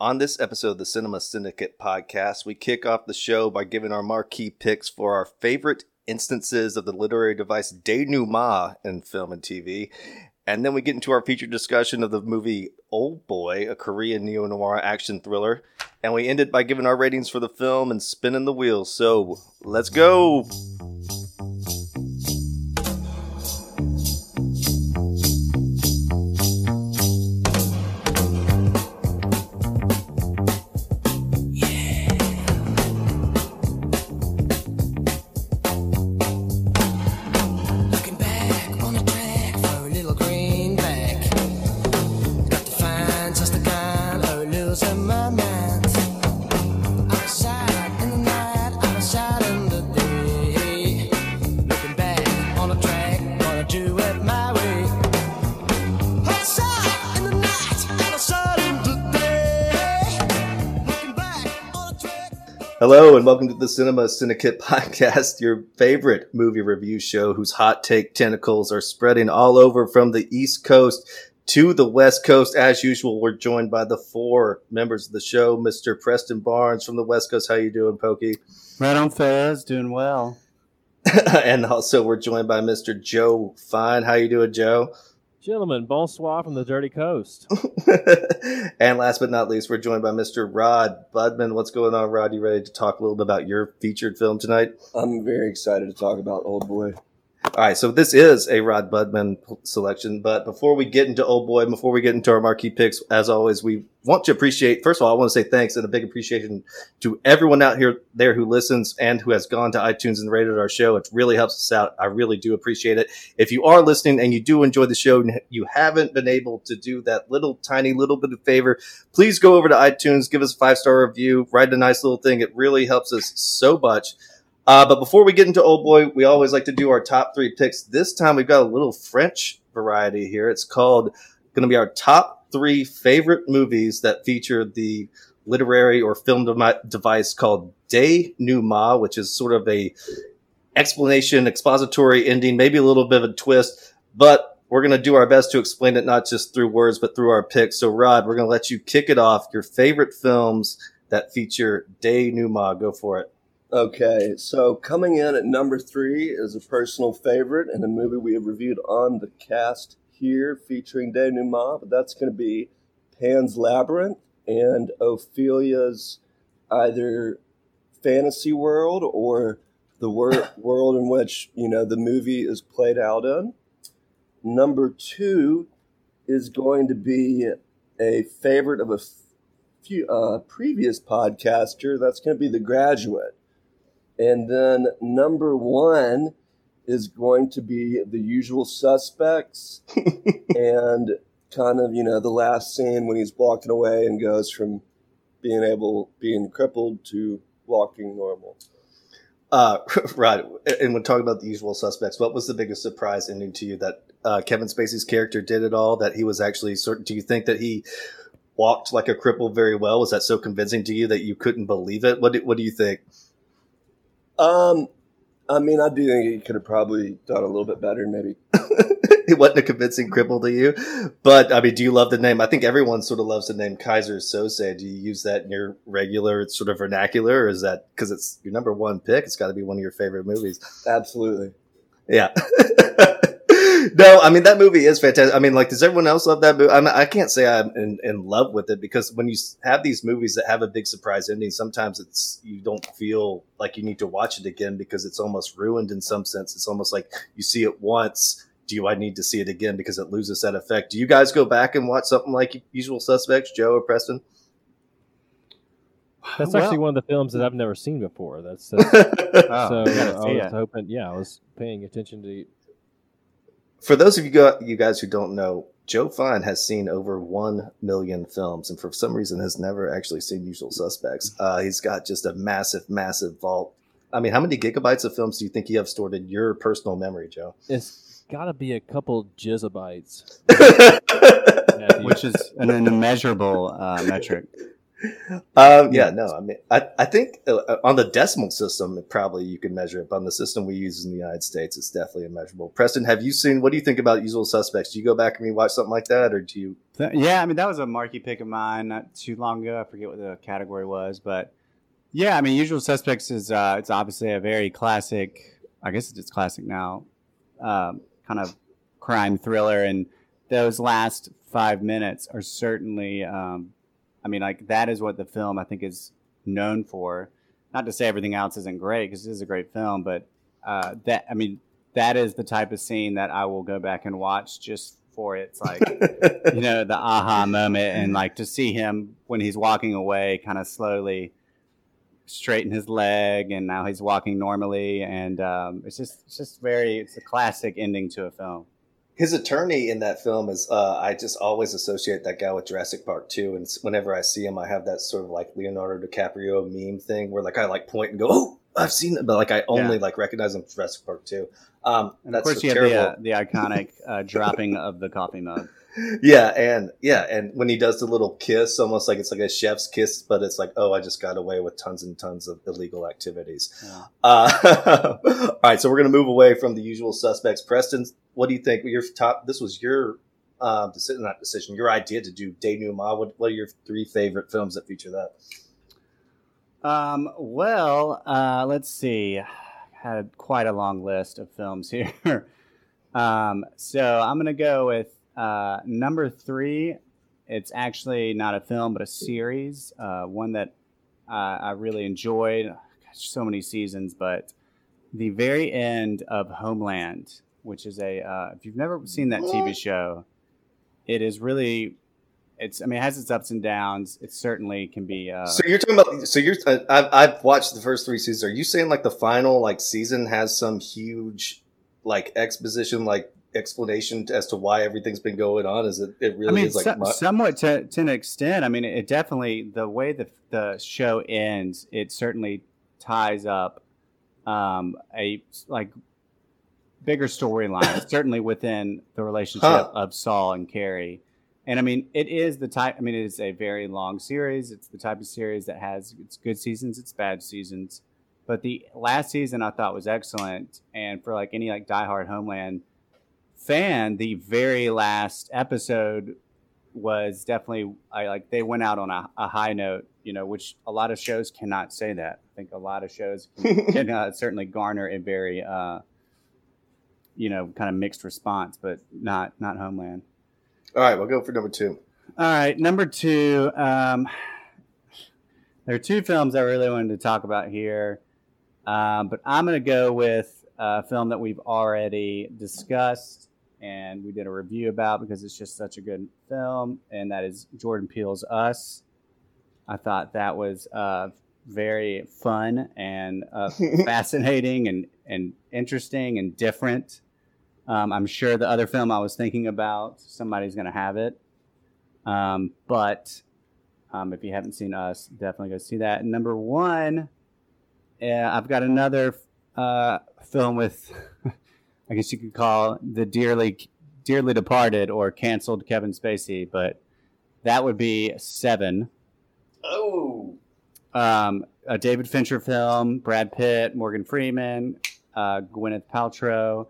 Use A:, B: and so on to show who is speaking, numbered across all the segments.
A: On this episode of the Cinema Syndicate podcast, we kick off the show by giving our marquee picks for our favorite instances of the literary device denouement in film and TV. And then we get into our featured discussion of the movie Old Boy, a Korean neo noir action thriller. And we end it by giving our ratings for the film and spinning the wheels. So let's go. Welcome to the Cinema Syndicate podcast, your favorite movie review show whose hot take tentacles are spreading all over from the East Coast to the West Coast. As usual, we're joined by the four members of the show, Mr. Preston Barnes from the West Coast. How you doing, Pokey?
B: Right on, Fez. Doing well.
A: and also we're joined by Mr. Joe Fine. How you doing, Joe?
C: Gentlemen, bonsoir from the Dirty Coast.
A: and last but not least, we're joined by Mr. Rod Budman. What's going on, Rod? You ready to talk a little bit about your featured film tonight?
D: I'm very excited to talk about Old Boy.
A: All right, so this is a Rod Budman selection, but before we get into Old Boy, before we get into our marquee picks, as always, we want to appreciate. First of all, I want to say thanks and a big appreciation to everyone out here there who listens and who has gone to iTunes and rated our show. It really helps us out. I really do appreciate it. If you are listening and you do enjoy the show and you haven't been able to do that little tiny little bit of favor, please go over to iTunes, give us a five star review, write a nice little thing. It really helps us so much. Uh, but before we get into Old Boy, we always like to do our top three picks. This time we've got a little French variety here. It's called going to be our top three favorite movies that feature the literary or film de- device called denouement, which is sort of a explanation, expository ending, maybe a little bit of a twist, but we're going to do our best to explain it not just through words, but through our picks. So, Rod, we're going to let you kick it off. Your favorite films that feature denouement. Go for it.
D: Okay, so coming in at number three is a personal favorite and a movie we have reviewed on the cast here featuring denouement, but that's going to be Pan's Labyrinth and Ophelia's either fantasy world or the wor- world in which, you know, the movie is played out in. Number two is going to be a favorite of a few uh, previous podcaster. That's going to be The Graduate. And then number one is going to be the usual suspects and kind of, you know, the last scene when he's walking away and goes from being able, being crippled to walking normal.
A: Uh, Rod, and when talking about the usual suspects, what was the biggest surprise ending to you that uh, Kevin Spacey's character did it all? That he was actually certain? Do you think that he walked like a cripple very well? Was that so convincing to you that you couldn't believe it? What do, What do you think?
D: Um, I mean, I do think he could have probably done a little bit better, maybe.
A: it wasn't a convincing cripple to you, but I mean, do you love the name? I think everyone sort of loves the name Keyser Söze. Do you use that in your regular sort of vernacular, or is that because it's your number one pick? It's got to be one of your favorite movies.
D: Absolutely.
A: Yeah. no, I mean that movie is fantastic. I mean, like, does everyone else love that movie? I, mean, I can't say I'm in, in love with it because when you have these movies that have a big surprise ending, sometimes it's you don't feel like you need to watch it again because it's almost ruined in some sense. It's almost like you see it once. Do I need to see it again because it loses that effect? Do you guys go back and watch something like Usual Suspects, Joe or Preston?
C: That's
B: Well-
C: actually one of the films that I've never seen before. That's, that's
B: Oh,
C: so
B: you gotta
C: I was
B: it.
C: hoping. Yeah, I was paying attention to.
A: For those of you, go, you guys who don't know, Joe Fine has seen over one million films, and for some reason has never actually seen Usual Suspects. Uh, he's got just a massive, massive vault. I mean, how many gigabytes of films do you think you have stored in your personal memory, Joe?
C: It's got to be a couple jizzabytes.
B: which is an, an immeasurable uh, metric.
A: Um, yeah, no, I mean, I, I think uh, on the decimal system, probably you can measure it. But on the system we use in the United States, it's definitely immeasurable. Preston, have you seen? What do you think about Usual Suspects? Do you go back and rewatch something like that, or do you?
B: Yeah, I mean that was a marquee pick of mine not too long ago. I forget what the category was, but yeah, I mean Usual Suspects is uh, it's obviously a very classic. I guess it's classic now, um, kind of crime thriller, and those last five minutes are certainly. Um, I mean, like that is what the film I think is known for. Not to say everything else isn't great because it is a great film, but uh, that I mean that is the type of scene that I will go back and watch just for its like you know the aha moment and like to see him when he's walking away kind of slowly straighten his leg and now he's walking normally and um, it's just it's just very it's a classic ending to a film
A: His attorney in that film is. Uh, I just always associate that guy with Jurassic Park too, and whenever I see him, I have that sort of like Leonardo DiCaprio meme thing where like I like point and go, "Oh, I've seen it," but like I only like recognize him from Jurassic Park too. Um,
B: and
A: that's
B: of course you have the, uh, the iconic uh, dropping of the coffee mug
A: yeah, and yeah, and when he does the little kiss, almost like it's like a chef's kiss, but it's like, oh, I just got away with tons and tons of illegal activities.
B: Yeah.
A: Uh, all right, so we're gonna move away from the usual suspects. Preston, what do you think? Your top. This was your um, decision, not decision. Your idea to do denouement. What What are your three favorite films that feature that?
B: Um, well, uh, let's see. I had quite a long list of films here. um, so I'm gonna go with uh, number three. It's actually not a film, but a series. Uh, one that uh, I really enjoyed. Gosh, so many seasons, but the very end of Homeland, which is a uh, if you've never seen that TV show, it is really. It's. I mean, it has its ups and downs. It certainly can be. Uh,
A: so you're talking about. So you're. Uh, I've I've watched the first three seasons. Are you saying like the final like season has some huge like exposition like explanation as to why everything's been going on? Is it? It really
B: I mean,
A: is like.
B: so- somewhat to, to an extent. I mean, it definitely the way the the show ends, it certainly ties up um, a like bigger storyline, certainly within the relationship
A: Huh.
B: of Saul and Carrie. And I mean, it is the type. I mean, it is a very long series. It's the type of series that has its good seasons, its bad seasons. But the last season I thought was excellent, and for like any like diehard Homeland fan, the very last episode was definitely I like they went out on a, a high note, you know, which a lot of shows cannot say that. I think a lot of shows can uh, certainly garner a very uh, you know kind of mixed response, but not not Homeland.
A: All right, we'll go for number two.
B: All right, number two. Um, there are two films I really wanted to talk about here, um, but I'm going to go with a film that we've already discussed and we did a review about because it's just such a good film, and that is Jordan Peele's Us. I thought that was uh, very fun and uh, fascinating and, and interesting and different. Um, I'm sure the other film I was thinking about, somebody's going to have it. Um, but um, if you haven't seen Us, definitely go see that. And number one, uh, I've got another uh, film with, I guess you could call the dearly, dearly departed or canceled Kevin Spacey, but that would be Seven.
A: Oh,
B: Um, a David Fincher film, Brad Pitt, Morgan Freeman, uh, Gwyneth Paltrow,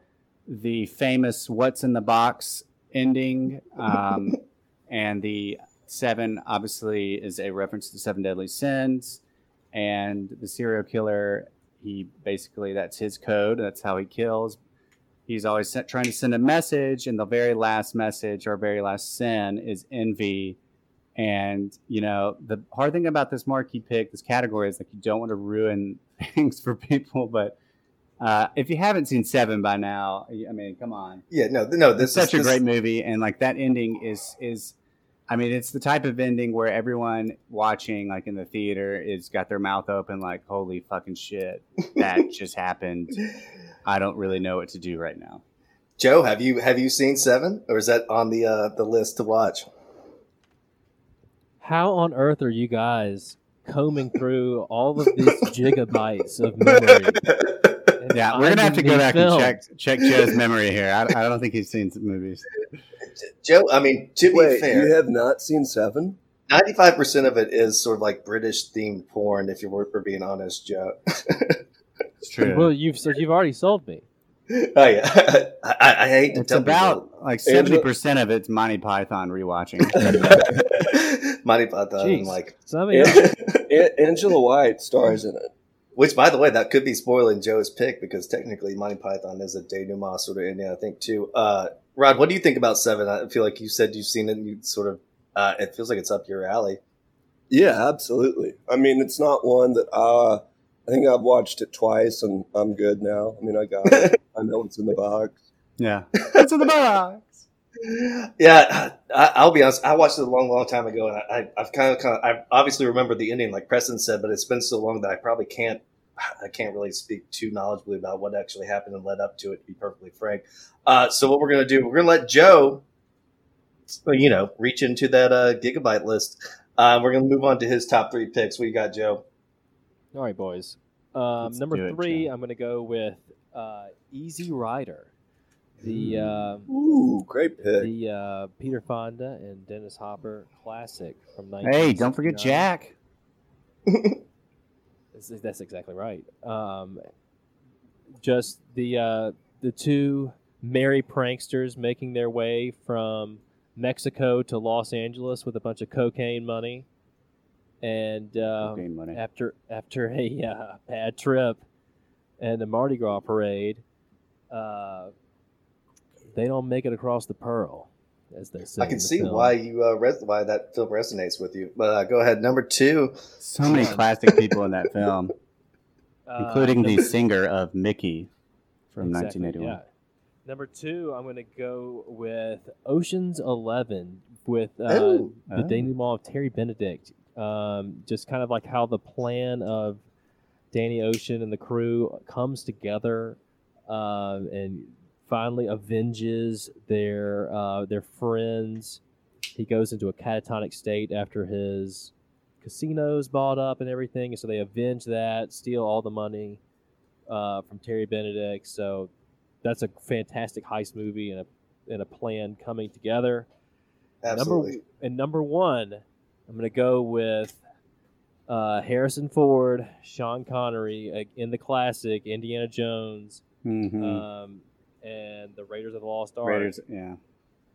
B: the famous "What's in the Box" ending, um, and the seven obviously is a reference to the seven deadly sins, and the serial killer. He basically that's his code. That's how he kills. He's always trying to send a message, and the very last message or very last sin is envy and you know, the hard thing about this marquee pick, this category, is like you don't want to ruin things for people. But uh, if you haven't seen Seven by now, I mean, come on,
A: yeah, no, no, this
B: it's such
A: is
B: a great movie, and like that ending is is, I mean, it's the type of ending where everyone watching, like in the theater, is got their mouth open, like, holy fucking shit, that just happened. I don't really know what to do right now.
A: Joe, have you have you seen Seven, or is that on the uh, the list to watch?
C: How on earth are you guys combing through all of these gigabytes of memory?
B: Yeah, we're gonna have to go back
C: films?
B: and check check Joe's memory here. I, I don't think he's seen some movies.
A: Joe, I mean, to be fair,
D: you have not seen Seven?
A: ninety-five percent of it is sort of like British themed porn. If you're for being honest, Joe.
B: It's true.
C: Well, you've so you've already sold me.
A: oh yeah, I, I, I hate to tell you
B: it's
A: tell
B: about like seventy percent of it's Monty Python rewatching.
A: people. Monty Python,
C: Jeez.
A: like,
C: Some of
D: Angela White stars in it.
A: which by the way, that could be spoiling Joe's pick because technically Monty Python is a denouement sort of Indian, I think too. Uh, Rod, what do you think about Seven? I feel like you said you've seen it, and you sort of, uh, it feels like it's up your alley.
D: Yeah, absolutely. I mean, it's not one that uh, I think I've watched it twice and I'm good now. I mean, I got it. I know what's in the box.
B: yeah, it's in the box.
A: Yeah, I, I'll be honest. I watched it a long, long time ago, and I, I, I've kind of, kind of, I obviously remember the ending, like Preston said, but it's been so long that I probably can't, I can't really speak too knowledgeably about what actually happened and led up to it. To be perfectly frank, uh, so what we're gonna do, we're gonna let Joe, you know, reach into that uh, gigabyte list. Uh, we're gonna move on to his top three picks. What you got, Joe?
C: All right, boys. Um, number
B: do it,
C: three,
B: Joe.
C: I'm going to go with uh, Easy Rider, the uh,
D: Ooh, great pick.
C: the uh, Peter Fonda and Dennis Hopper classic from
B: Hey, don't forget Jack.
C: That's- That's exactly right. Um, just the uh, the two merry pranksters making their way from Mexico to Los Angeles with a bunch of cocaine money, and uh,
B: Cocaine money.
C: after after a uh, bad trip and the Mardi Gras parade, uh, they don't make it across the Pearl, as they say.
A: I can see
C: film.
A: why you uh, res- why that film resonates with you. But uh, go ahead, number two.
B: So many classic people in that film,
C: Uh,
B: including the singer of Mickey from
C: Exactly,
B: 1981.
C: Yeah. Number two, I'm going to go with Ocean's Eleven with uh,
A: Ooh.
C: the
B: Oh.
C: denouement of Terry Benedict. Um, just kind of like how the plan of Danny Ocean and the crew comes together um, and finally avenges their uh, their friends. He goes into a catatonic state after his casinos bought up and everything, and so they avenge that, steal all the money uh, from Terry Benedict. So that's a fantastic heist movie and a and a plan coming together.
A: Absolutely.
C: Number and number one, I'm gonna go with uh, Harrison Ford, Sean Connery uh, in the classic Indiana Jones,
B: Mhm.
C: um, and the Raiders of the Lost Ark.
B: Raiders, yeah.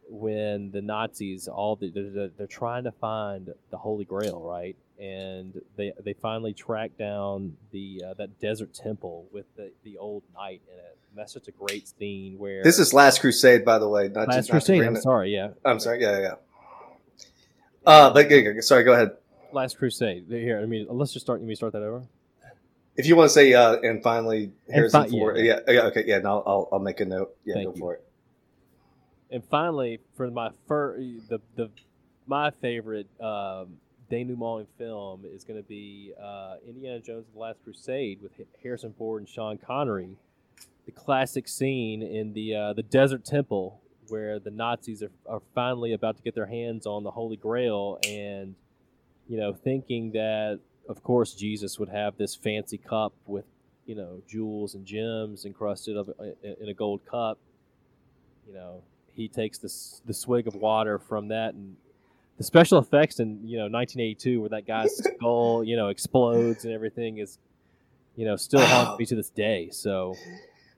C: When the Nazis, all the, they're, they're trying to find the Holy Grail, right? And they they finally track down the uh, that desert temple with the, the old knight in it. And that's such a great scene where
A: This is Last Crusade, by the way. Not
C: Last
A: just,
C: Crusade. I'm sorry, yeah.
A: I'm sorry. Yeah, yeah. Uh, but sorry. Go ahead.
C: Last Crusade. Here, I mean, let's just start. Let me start that over.
A: If you want to say, uh, and finally, Harrison
C: fi-
A: Ford.
C: yeah.
A: Yeah. yeah, okay, yeah. No, I'll, I'll make a note. Yeah,
C: Thank
A: go
C: you.
A: for it.
C: And finally, for my fir- the the my favorite um, denouement in film is going to be uh, Indiana Jones and the Last Crusade with Harrison Ford and Sean Connery. The classic scene in the uh, the desert temple where the Nazis are, are finally about to get their hands on the Holy Grail, and you know, thinking that of course Jesus would have this fancy cup with you know jewels and gems encrusted of, in a gold cup. You know, he takes this the swig of water from that and the special effects in you know 1982 where that guy's skull you know explodes and everything is you know still haunts me to this day so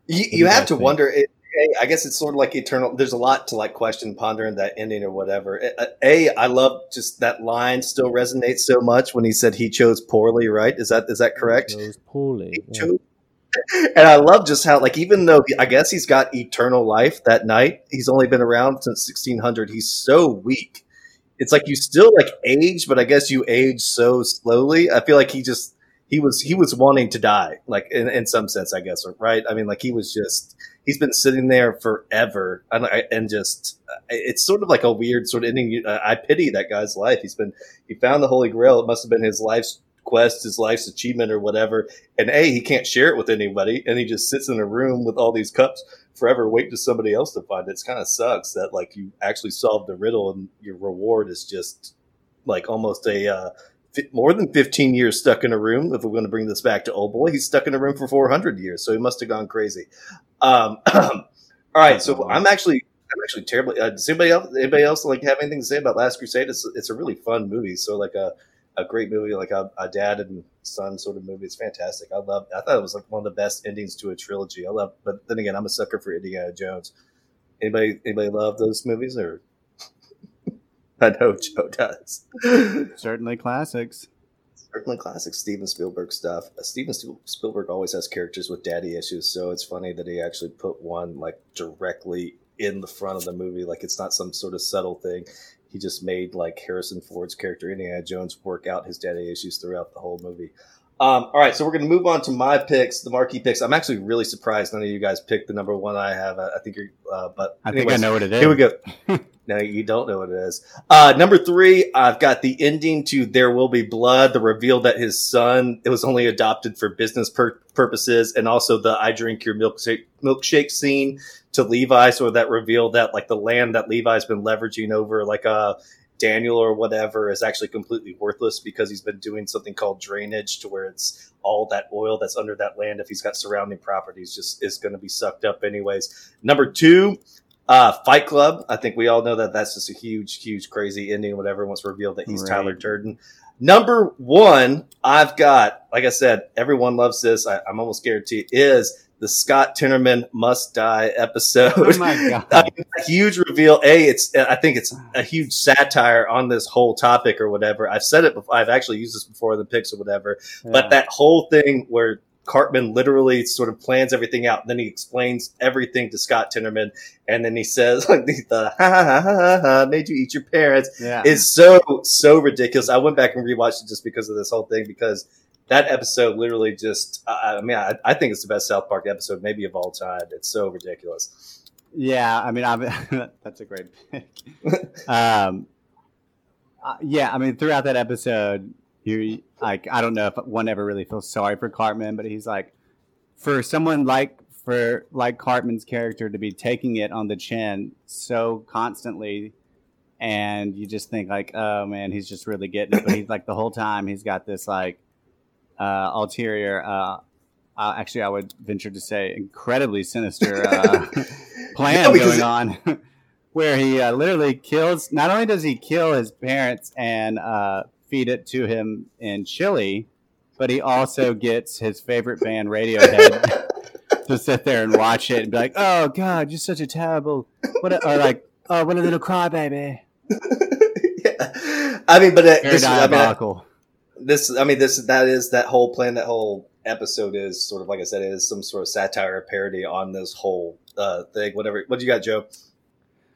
A: You, you have to
C: think?
A: wonder. It, I guess it's sort of like eternal. There's a lot to like question, ponder in that ending or whatever. A, I love just that line still resonates so much when he said he chose poorly. Right? Is that is that correct?
C: goes poorly
A: He
C: Yeah.
A: chose- And I love just how, like, even though he, I guess he's got eternal life that night, he's only been around since 1600. He's so weak. It's like you still like age, but I guess you age so slowly. I feel like he just he was he was wanting to die, like in, in some sense, I guess, right? I mean, like he was just he's been sitting there forever, and, I- and just it's sort of like a weird sort of ending. I pity that guy's life. He's been he found the Holy Grail. It must have been his life's quest, his life's achievement, or whatever and a he can't share it with anybody and he just sits in a room with all these cups forever waiting for somebody else to find it it's kind of sucks that like you actually solved the riddle and your reward is just like almost a uh, more than 15 years stuck in a room if we're going to bring this back to old boy he's stuck in a room for 400 years so he must have gone crazy um, all right so i'm actually I'm actually terribly. Uh, does anybody else anybody else like have anything to say about Last Crusade? It's it's a really fun movie. So like a a great movie, like a, a dad and son sort of movie. It's fantastic. I love. I thought it was like one of the best endings to a trilogy. I love. But then again, I'm a sucker for Indiana Jones. Anybody anybody love those movies or? I know Joe does.
B: Certainly classics.
A: Certainly classic Steven Spielberg stuff. Uh, Steven Spielberg always has characters with daddy issues, so it's funny that he actually put one like directly in the front of the movie. Like it's not some sort of subtle thing. He just made like Harrison Ford's character Indiana Jones work out his daddy issues throughout the whole movie. Um, all right, so we're going to move on to my picks, the marquee picks. I'm actually really surprised none of you guys picked the number one I have. I, I think you're, uh, but
B: I think I know what it is.
A: Here we go. no, you don't know what it is. Uh, number three, I've got the ending to There Will Be Blood, the reveal that his son, it was only adopted for business pur- purposes, and also the I drink your milkshake, milkshake scene to Levi. So that reveal that like the land that Levi's been leveraging over like uh, Daniel or whatever is actually completely worthless because he's been doing something called drainage to where it's all that oil that's under that land. If he's got surrounding properties, just is going to be sucked up anyways. Number two, uh, Fight Club. I think we all know that that's just a huge, huge, crazy ending. Whatever once revealed that he's
B: Right.
A: Tyler Durden. Number one, I've got, like I said, everyone loves this. I, I'm almost guaranteed is the Scott Tenorman must die episode.
B: Oh my god!
A: I mean, a huge reveal. A, it's I think it's a huge satire on this whole topic or whatever. I've said it before. I've actually used this before in the picks or whatever. But that whole thing where Cartman literally sort of plans everything out, and then he explains everything to Scott Tenorman, and then he says like the, the ha, ha ha ha ha made you eat your parents
B: yeah,
A: is so so ridiculous. I went back and rewatched it just because of this whole thing because that episode literally just I, I mean I, I think it's the best South Park episode maybe of all time. It's so ridiculous.
B: yeah. I mean, I'm, that's a great pick. um, uh, yeah, I mean, throughout that episode, you like I don't know if one ever really feels sorry for Cartman, but he's like, for someone like for like Cartman's character to be taking it on the chin so constantly, and you just think like, oh man, he's just really getting it. But he's like the whole time he's got this like uh, ulterior. Uh, uh, actually, I would venture to say incredibly sinister uh, plan
A: No,
B: going on, where he uh, literally kills. Not only does he kill his parents and uh, feed it to him in Chile, but he also gets his favorite band Radiohead to sit there and watch it and be like, "Oh God, you're such a terrible," what a, or like, "Oh, what a little crybaby."
A: yeah. I mean, but uh,
B: Very
A: this, I mean,
B: diabolical.
A: this, I mean, this, that is that whole plan. That whole episode is sort of like I said, it is some sort of satire or parody on this whole uh, thing. Whatever. What do you got, Joe?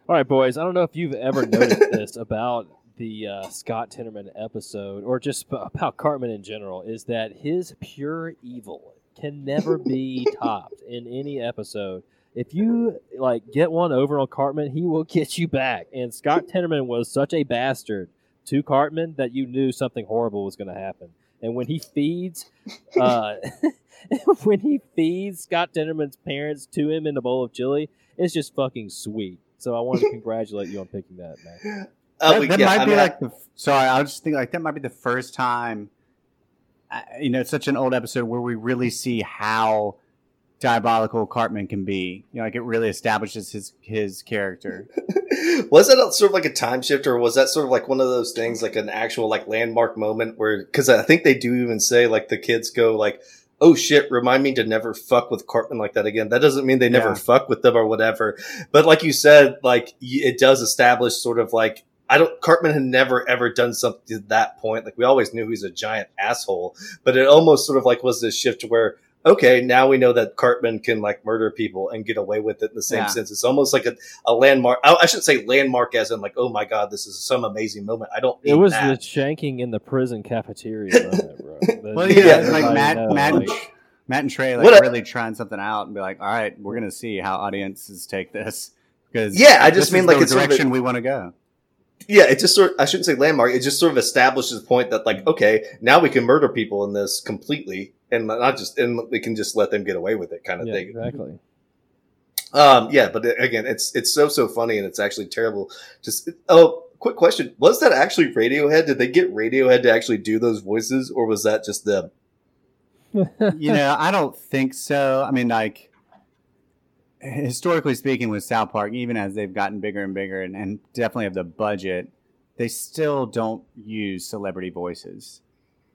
C: All right, boys. I don't know if you've ever noticed this about the uh, Scott Tenorman episode, or just about Cartman in general, is that his pure evil can never be topped in any episode. If you like get one over on Cartman, he will get you back. And Scott Tenorman was such a bastard to Cartman that you knew something horrible was going to happen. And when he feeds, uh, when he feeds Scott Tenorman's parents to him in a bowl of chili, it's just fucking sweet. So I want to congratulate you on picking that, man.
A: Uh,
B: that, that
A: yeah,
B: might
A: I
B: be
A: mean,
B: like the. Sorry, I was just thinking like that might be the first time. You know, it's such an old episode where we really see how diabolical Cartman can be. You know, like it really establishes his his character.
A: was that sort of like a time shift, or was that sort of like one of those things, like an actual like landmark moment where? Because I think they do even say like the kids go like, "Oh shit, remind me to never fuck with Cartman like that again." That doesn't mean they never
B: Yeah.
A: fuck with them or whatever, but like you said, like it does establish sort of like. I don't. Cartman had never ever done something to that point. Like we always knew he's a giant asshole, but it almost sort of like was this shift to where okay, now we know that Cartman can like murder people and get away with it in the same
B: Yeah.
A: sense. It's almost like a, a landmark. I, I shouldn't say landmark as in like, oh my god, this is some amazing moment. I don't.
C: It was
A: that.
C: the shanking in the prison cafeteria moment, bro. The-
B: Well,
A: Yeah,
B: yeah, like Matt,
C: knows,
B: Matt, and,
C: like-
B: Matt and Trey like
A: What a-
B: really trying something out and be like, all right, we're gonna see how audiences take this because
A: Yeah, I just mean like
B: the
A: it's sort of a-
B: direction we want to go.
A: Yeah, it just sort. of, I shouldn't say landmark. It just sort of establishes the point that like, okay, now we can murder people in this completely, and not just, and we can just let them get away with it, kind of
C: yeah,
A: thing.
C: exactly.
A: Um, yeah, but again, it's it's so so funny and it's actually terrible. Just oh, quick question: Was that actually Radiohead? Did they get Radiohead to actually do those voices, or was that just them?
B: you know, I don't think so. I mean, like, historically speaking, with South Park, even as they've gotten bigger and bigger, and, and definitely have the budget, they still don't use celebrity voices.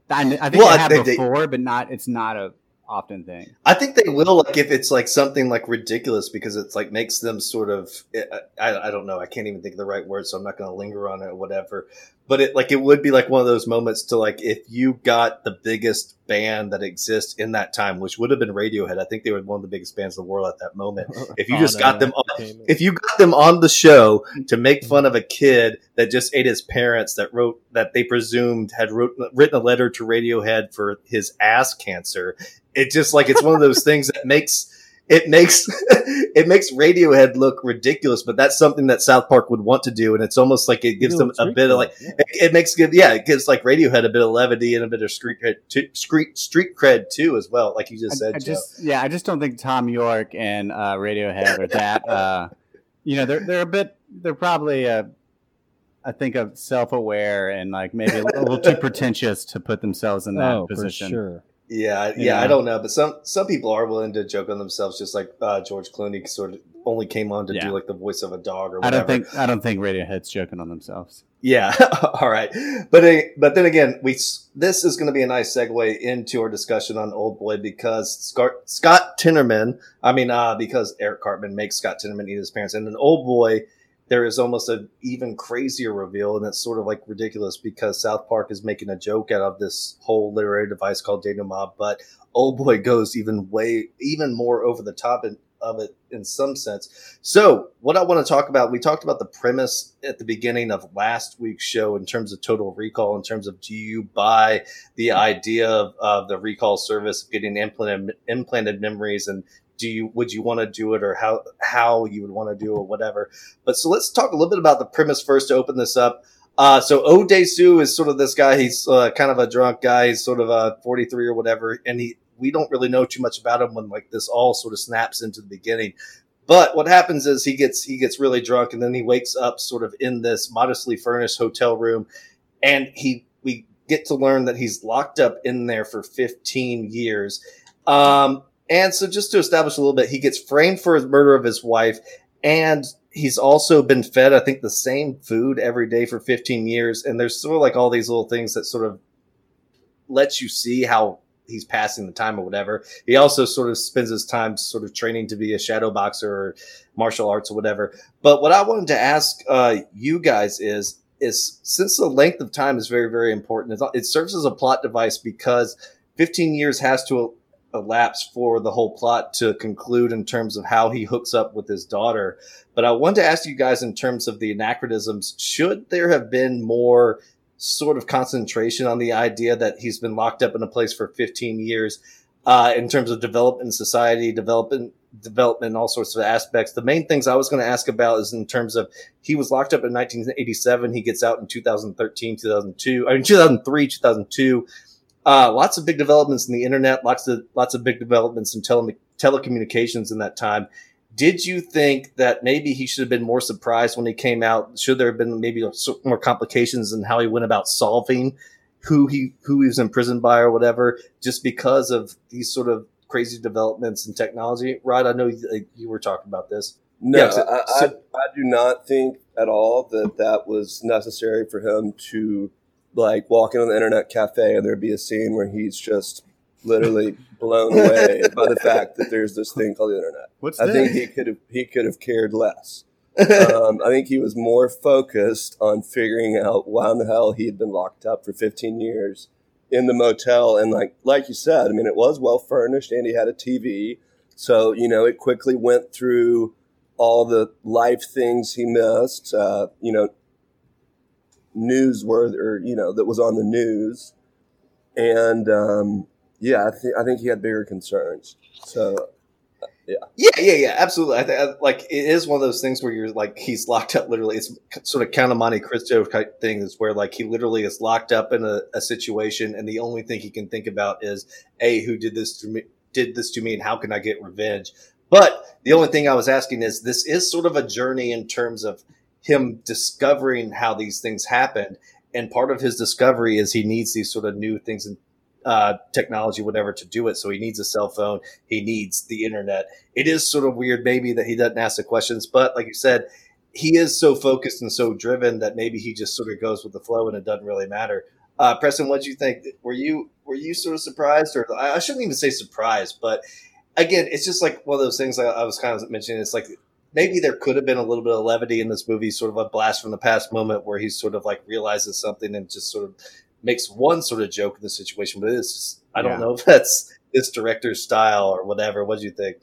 B: I, I think
A: Well,
B: they
A: I
B: have
A: think they-
B: before, but not. It's not a often thing.
A: I think they will like if it's like something like ridiculous because it's like makes them sort of eh, I, I don't know I can't even think of the right word so I'm not going to linger on it or whatever but it like it would be like one of those moments to like if you got the biggest band that exists in that time which would have been Radiohead I think they were one of the biggest bands in the world at that moment. If you just got them on, if you got them on the show to make mm-hmm. fun of a kid that just ate his parents that wrote that they presumed had wrote, written a letter to Radiohead for his ass cancer it just like it's one of those things that makes it makes it makes Radiohead look ridiculous, but that's something that South Park would want to do, and it's almost like it gives
C: You
A: them a bit of like
C: yeah.
A: it, it makes give yeah it gives like Radiohead a bit of levity and a bit of street cred too, street street cred too as well, like you just
B: I,
A: said.
B: I just yeah, I just don't think Thom Yorke and uh, Radiohead are that. Uh, you know, they're they're a bit. They're probably uh, I think of self aware and like maybe a little too pretentious to put themselves in that
C: oh,
B: position.
C: for sure.
A: Yeah, yeah,
B: Yeah.
A: I don't know, but some some people are willing to joke on themselves, just like uh, George Clooney sort of only came on to
B: Yeah.
A: do like the voice of a dog or whatever.
B: I don't think I don't think Radiohead's joking on themselves.
A: Yeah. All right. But uh, but then again, we this is going to be a nice segue into our discussion on Old Boy because Scott, Scott Tenorman, I mean, uh, because Eric Cartman makes Scott Tenorman eat his parents, and in Old Boy, there is almost an even crazier reveal, and it's sort of like ridiculous because South Park is making a joke out of this whole literary device called denouement, but Old Boy goes even way even more over the top in, of it in some sense. So, what I want to talk about, we talked about the premise at the beginning of last week's show in terms of total recall, in terms of do you buy the idea of, of the recall service getting implanted implanted memories and do you would you want to do it or how how you would want to do it or whatever. But so let's talk a little bit about the premise first to open this up. Uh, so Odesu is sort of this guy. He's uh, kind of a drunk guy. He's sort of a 43 or whatever, and he we don't really know too much about him when like this all sort of snaps into the beginning. But what happens is he gets he gets really drunk, and then he wakes up sort of in this modestly furnished hotel room, and he we get to learn that he's locked up in there for 15 years. Um, and so just to establish a little bit, he gets framed for his murder of his wife, and he's also been fed, I think, the same food every day for 15 years. And there's sort of like all these little things that sort of lets you see how he's passing the time or whatever. He also sort of spends his time sort of training to be a shadow boxer or martial arts or whatever. But what I wanted to ask uh, you guys is, is since the length of time is very, very important, it serves as a plot device because 15 years has to elapse for the whole plot to conclude in terms of how he hooks up with his daughter. But I wanted to ask you guys in terms of the anachronisms, should there have been more sort of concentration on the idea that he's been locked up in a place for 15 years uh, in terms of development in society, development, development, all sorts of aspects. The main things I was going to ask about is in terms of he was locked up in 1987. He gets out in 2013, 2002, I mean 2003, 2002. Uh, lots of big developments in the internet, lots of lots of big developments in tele- telecommunications in that time. Did you think that maybe he should have been more surprised when he came out? Should there have been maybe more complications in how he went about solving who he who he was imprisoned by or whatever, just because of these sort of crazy developments in technology? Rod, I know you, you were talking about this.
D: No,
A: Yeah, so-
D: I, I, I do not think at all that that was necessary for him to like walking into the internet cafe and there'd be a scene where he's just literally blown away by the fact that there's this thing called the internet.
B: What's
D: I think he could have he could have cared less. um, I think he was more focused on figuring out why in the hell he had been locked up for 15 years in the motel. And like like you said, I mean, it was well furnished and he had a TV, so you know it quickly went through all the life things he missed. Uh, you know, newsworthy or you know that was on the news, and um, yeah, I think I think he had bigger concerns. So
A: Yeah, yeah, yeah, yeah absolutely. I think like it is one of those things where you're like he's locked up. Literally, it's sort of Count of Monte Cristo type thing. Is where like he literally is locked up in a, a situation, and the only thing he can think about is a who did this to me, did this to me, and how can I get revenge. But the only thing I was asking is this is sort of a journey in terms of him discovering how these things happened, and part of his discovery is he needs these sort of new things and uh, technology, whatever, to do it. So he needs a cell phone. He needs the internet. It is sort of weird, maybe, that he doesn't ask the questions. But like you said, he is so focused and so driven that maybe he just sort of goes with the flow and it doesn't really matter. Uh, Preston, what do you think? Were you were you sort of surprised, or I shouldn't even say surprised, but again, it's just like one of those things I, I was kind of mentioning. It's like maybe there could have been a little bit of levity in this movie, sort of a blast from the past moment where he sort of like realizes something and just sort of makes one sort of joke in the situation. But it's just, I don't know if that's this director's style or whatever. What do you think?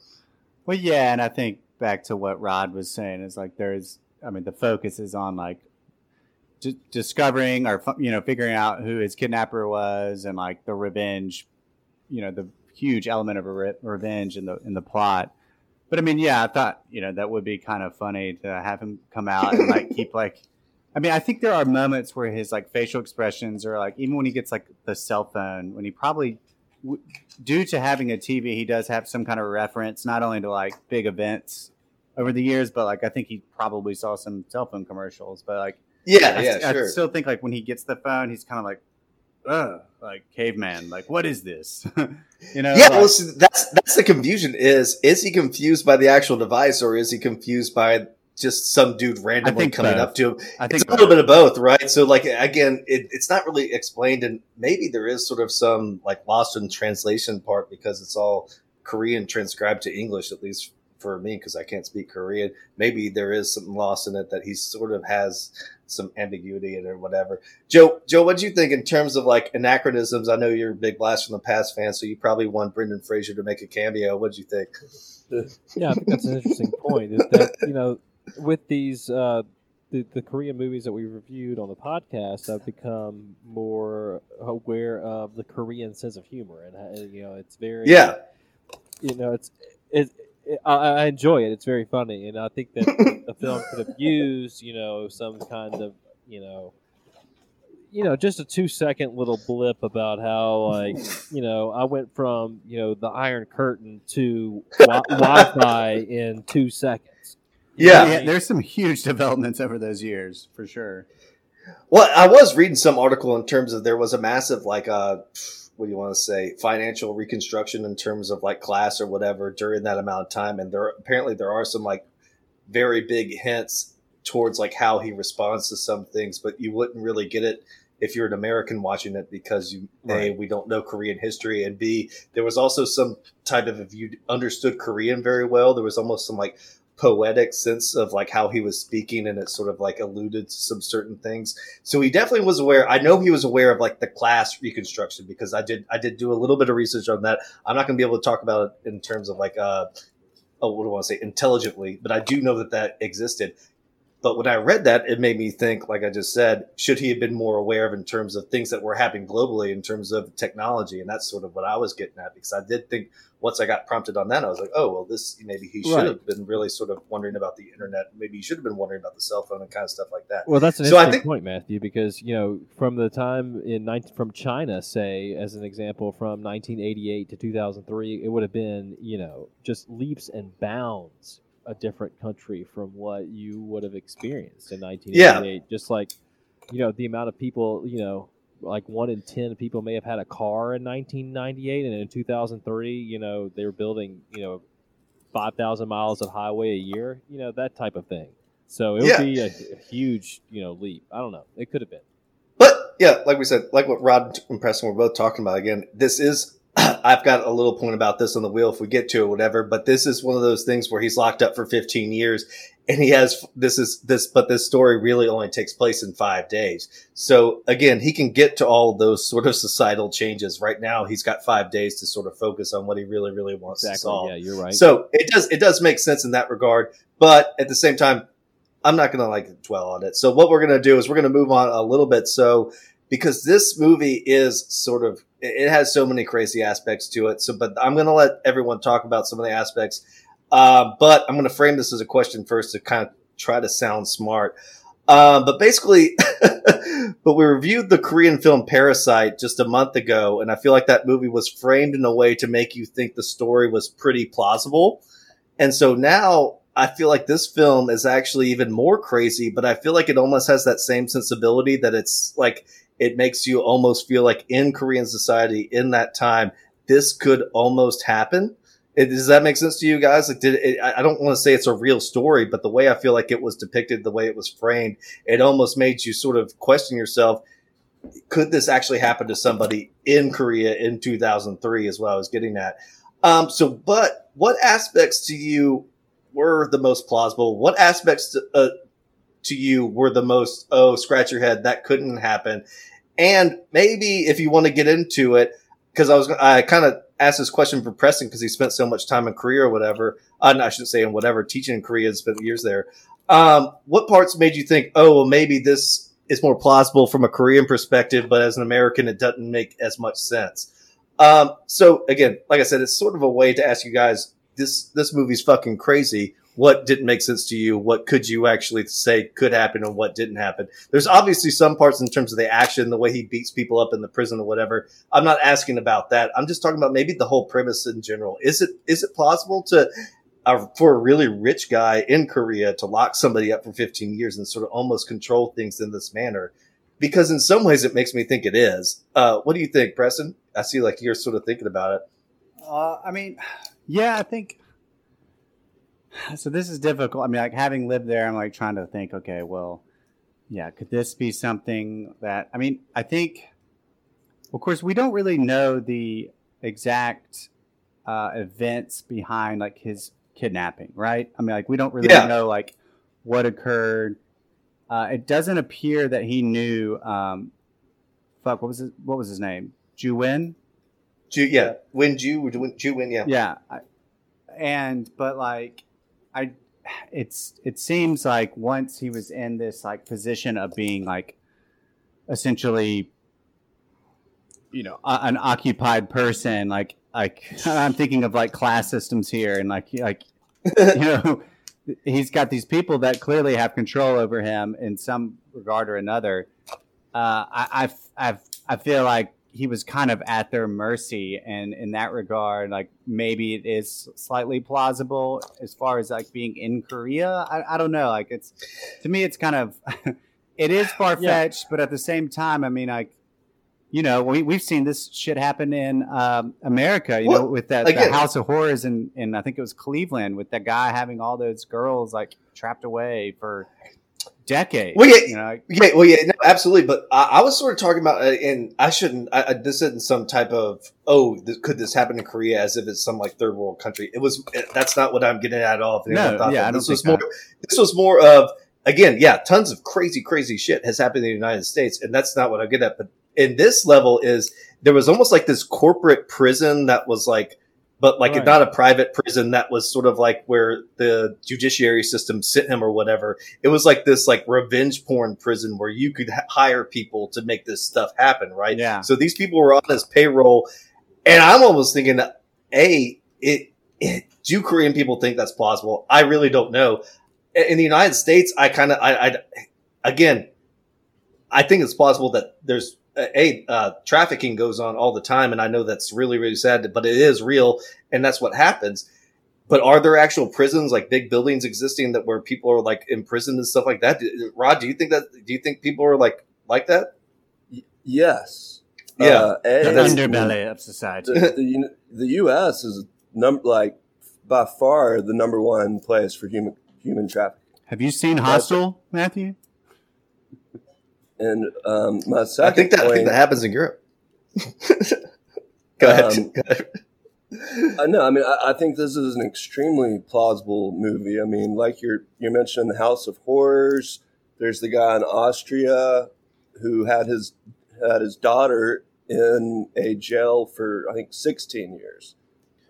B: Well, yeah, and I think back to what Rod was saying is like there's, I mean, the focus is on like d- discovering or you know figuring out who his kidnapper was and like the revenge, you know, the huge element of a re- revenge in the in the plot. But I mean, yeah, I thought you know that would be kind of funny to have him come out and like keep like. I mean, I think there are moments where his like facial expressions are like even when he gets like the cell phone when he probably w- due to having a TV, he does have some kind of reference, not only to like big events over the years, but like I think he probably saw some cell phone commercials. But like,
A: Yeah,
B: I,
A: yeah,
B: I
A: sure.
B: still think like when he gets the phone, he's kind of like, like caveman, like what is this? you know?
A: yeah,
B: like-
A: well, see, that's that's the confusion. Is is he confused by the actual device, or is he confused by just some dude randomly
B: think
A: coming
B: both.
A: up to him?
B: I
A: it's a little bit of both, right? So, like, again, it, it's not really explained, and maybe there is sort of some like lost in translation part because it's all Korean transcribed to English, at least for me, because I can't speak Korean. Maybe there is something lost in it that he sort of has some ambiguity in it or whatever. Joe, Joe, what do you think in terms of like anachronisms? I know you're a big Blast from the Past fan, so you probably want Brendan Fraser to make a cameo. What do you think?
C: Yeah, I think that's an interesting point. Is that you know, with these uh, the the Korean movies that we reviewed on the podcast, I've become more aware of the Korean sense of humor, and you know, it's very
A: Yeah,
C: you know, it's it. It I, I enjoy it. It's very funny, and I think that the film could have used, you know, some kind of, you know, you know, just a two second little blip about how, like, you know, I went from, you know, the Iron Curtain to wi- Wi-Fi in two seconds.
A: Yeah.
B: yeah, there's some huge developments over those years for sure.
A: Well, I was reading some article in terms of there was a massive like uh what do you want to say financial reconstruction in terms of like class or whatever during that amount of time, and there apparently there are some like very big hints towards like how he responds to some things, but you wouldn't really get it if you're an American watching it because you a we don't know Korean history, and b there was also some type of if you understood Korean very well, there was almost some like poetic sense of like how he was speaking and it sort of like alluded to some certain things. So he definitely was aware i know he was aware of like the class reconstruction because i did i did do a little bit of research on that. I'm not going to be able to talk about it in terms of like uh oh what do i want to say? Intelligently but i do know that that existed but when i read that it made me think like i just said should he have been more aware of in terms of things that were happening globally in terms of technology and that's sort of what i was getting at because i did think once I got prompted on that, I was like, oh, well, this maybe he should
C: Right.
A: have been really sort of wondering about the internet. Maybe he should have been wondering about the cell phone and kind of stuff like that.
C: Well, that's an
A: So I
C: interesting
A: think-
C: point, Matthew, because you know, from the time in 19, from China, say as an example, from 1988 to 2003, it would have been you know just leaps and bounds a different country from what you would have experienced in 1988. Yeah. Just like you know, the amount of people, you know, like one in ten people may have had a car in 1998, and in 2003, you know, they were building, you know, 5,000 miles of highway a year, you know, that type of thing. So it would
A: Yeah.
C: be a, a huge, you know, leap. I don't know. It could have been.
A: But yeah, like we said, like what Rod and Preston were both talking about again, this is, I've got a little point about this on the wheel if we get to it, whatever, but this is one of those things where he's locked up for 15 years and he has, this is this, but this story really only takes place in five days. So again, he can get to all those sort of societal changes. Right now, he's got five days to sort of focus on what he really, really wants to
C: Exactly.
A: solve.
C: Yeah, you're right.
A: So it does it does make sense in that regard, but at the same time, I'm not going to like dwell on it. So what we're going to do is we're going to move on a little bit. So because this movie is sort of it has so many crazy aspects to it. So, but I'm going to let everyone talk about some of the aspects. Uh, but I'm going to frame this as a question first to kind of try to sound smart. Um, but basically, but we reviewed the Korean film Parasite just a month ago, and I feel like that movie was framed in a way to make you think the story was pretty plausible. And so now I feel like this film is actually even more crazy, but I feel like it almost has that same sensibility that it's like it makes you almost feel like in Korean society in that time, this could almost happen. It, does that make sense to you guys? Like, did it, I don't want to say it's a real story, but the way I feel like it was depicted, the way it was framed, it almost made you sort of question yourself. Could this actually happen to somebody in Korea in 2003 is what I was getting at. Um, so, but what aspects to you were the most plausible? What aspects to, uh, to you were the most, oh, scratch your head, that couldn't happen? And maybe if you want to get into it, because I was, I kind of asked this question for Preston because he spent so much time in Korea or whatever. Uh, no, I shouldn't say in whatever, teaching in Korea, spent years there. Um, what parts made you think, oh, well, maybe this is more plausible from a Korean perspective, but as an American, it doesn't make as much sense? Um, so again, like I said, it's sort of a way to ask you guys, this, this movie's fucking crazy. What didn't make sense to you? What could you actually say could happen and what didn't happen? There's obviously some parts in terms of the action, the way he beats people up in the prison or whatever. I'm not asking about that. I'm just talking about maybe the whole premise in general. Is it, is it plausible to, uh, for a really rich guy in Korea to lock somebody up for 15 years and sort of almost control things in this manner? Because in some ways it makes me think it is. Uh, what do you think, Preston? I see like you're sort of thinking about it.
B: Uh, I mean, yeah, I think. So this is difficult. I mean, like having lived there, I'm like trying to think. Okay, well, yeah, could this be something that? I mean, I think. Of course, we don't really know the exact uh, events behind like his kidnapping, right? I mean, like we don't really
A: Yeah.
B: know like what occurred. Uh, it doesn't appear that he knew. Um, fuck, what was his, what was his name? Juwin.
A: Ju, yeah, Win Ju, Ju, Ju Win, yeah.
B: yeah I, and but like i it's it seems like once he was in this like position of being like essentially you know a, an occupied person like like i'm thinking of like class systems here and like like you know he's got these people that clearly have control over him in some regard or another. Uh, I, I've, I've, I feel like he was kind of at their mercy, and in that regard, like maybe it is slightly plausible as far as like being in Korea. I, I don't know. Like it's to me, it's kind of it is far fetched, but at the same time, I mean, like you know, we we've seen this shit happen in um, America. You know, with that the House of Horrors, and and I think it was Cleveland with that guy having all those girls like trapped away for decades.
A: Well, yeah,
B: you know,
A: Yeah, well, yeah, no, absolutely. But I, I was sort of talking about, uh, and I shouldn't. I, I, this isn't some type of oh, th- could this happen in Korea as if it's some like third world country? It was. That's not what I'm getting at all.
B: No, yeah.
A: This was more. This was more of again, yeah, tons of crazy, crazy shit has happened in the United States, and that's not what I get at. But in this level, is there was almost like this corporate prison that was like. But like
B: Right.
A: not a private prison that was sort of like where the judiciary system sent him or whatever it was like this like revenge porn prison where you could hire people to make this stuff happen, right?
B: Yeah.
A: So these people were on his payroll, and I'm almost thinking, a it, it do Korean people think that's plausible? I really don't know. In in the United States, I kind of, I, I, again, I think it's plausible that there's a uh, trafficking goes on all the time, and I know that's really really sad, but it is real, and that's what happens. But are there actual prisons, like big buildings existing that where people are like imprisoned and stuff like that? Rod, do you think that? Do you think people are like like that?
D: Y- yes.
A: Yeah.
D: Uh,
B: the
D: A,
B: underbelly of society.
D: the, the, the U.S. is num- like by far the number one place for human human trafficking.
B: Have you seen Hostel, Matthew?
D: And um, my
A: I
D: second
A: think that I
D: point,
A: think that happens in Europe. Go ahead.
D: Um,
A: Go ahead.
D: I know. I mean, I, I think this is an extremely plausible movie. I mean, like you're you mentioned the House of Horrors. There's the guy in Austria who had his had his daughter in a jail for I think 16 years.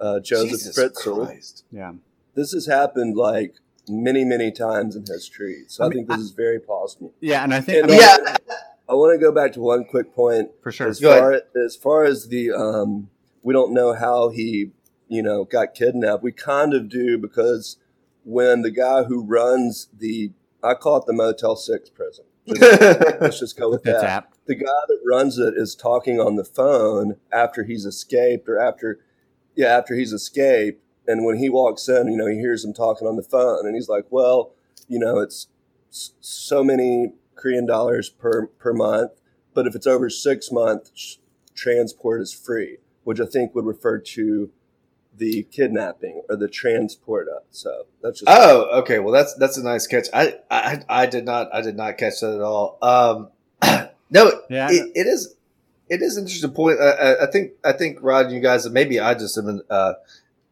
D: Uh, Joseph
A: Jesus
D: Fritzl.
A: Christ.
B: Yeah.
D: This has happened like many, many times in history. So I,
B: I mean,
D: think this is very plausible.
B: Yeah, and I think I mean,
A: Yeah,
D: I want to go back to one quick point
B: for sure.
D: as far as far as the um, we don't know how he you know got kidnapped. We kind of do because when the guy who runs the I call it the Motel Six prison. Just- let's just go with that.
B: apt.
D: The guy that runs it is talking on the phone after he's escaped or after yeah after he's escaped. And when he walks in, you know, he hears him talking on the phone, and he's like, "Well, you know, it's so many Korean dollars per per month." but if it's over six months, transport is free, which I think would refer to the kidnapping or the transport of. So that's just
A: Oh, okay. Well, that's that's a nice catch. I I, I did not I did not catch that at all. Um, no,
B: Yeah,
A: it, it is it is an interesting point. I, I, I think I think Rod, you guys, maybe I just am an, uh,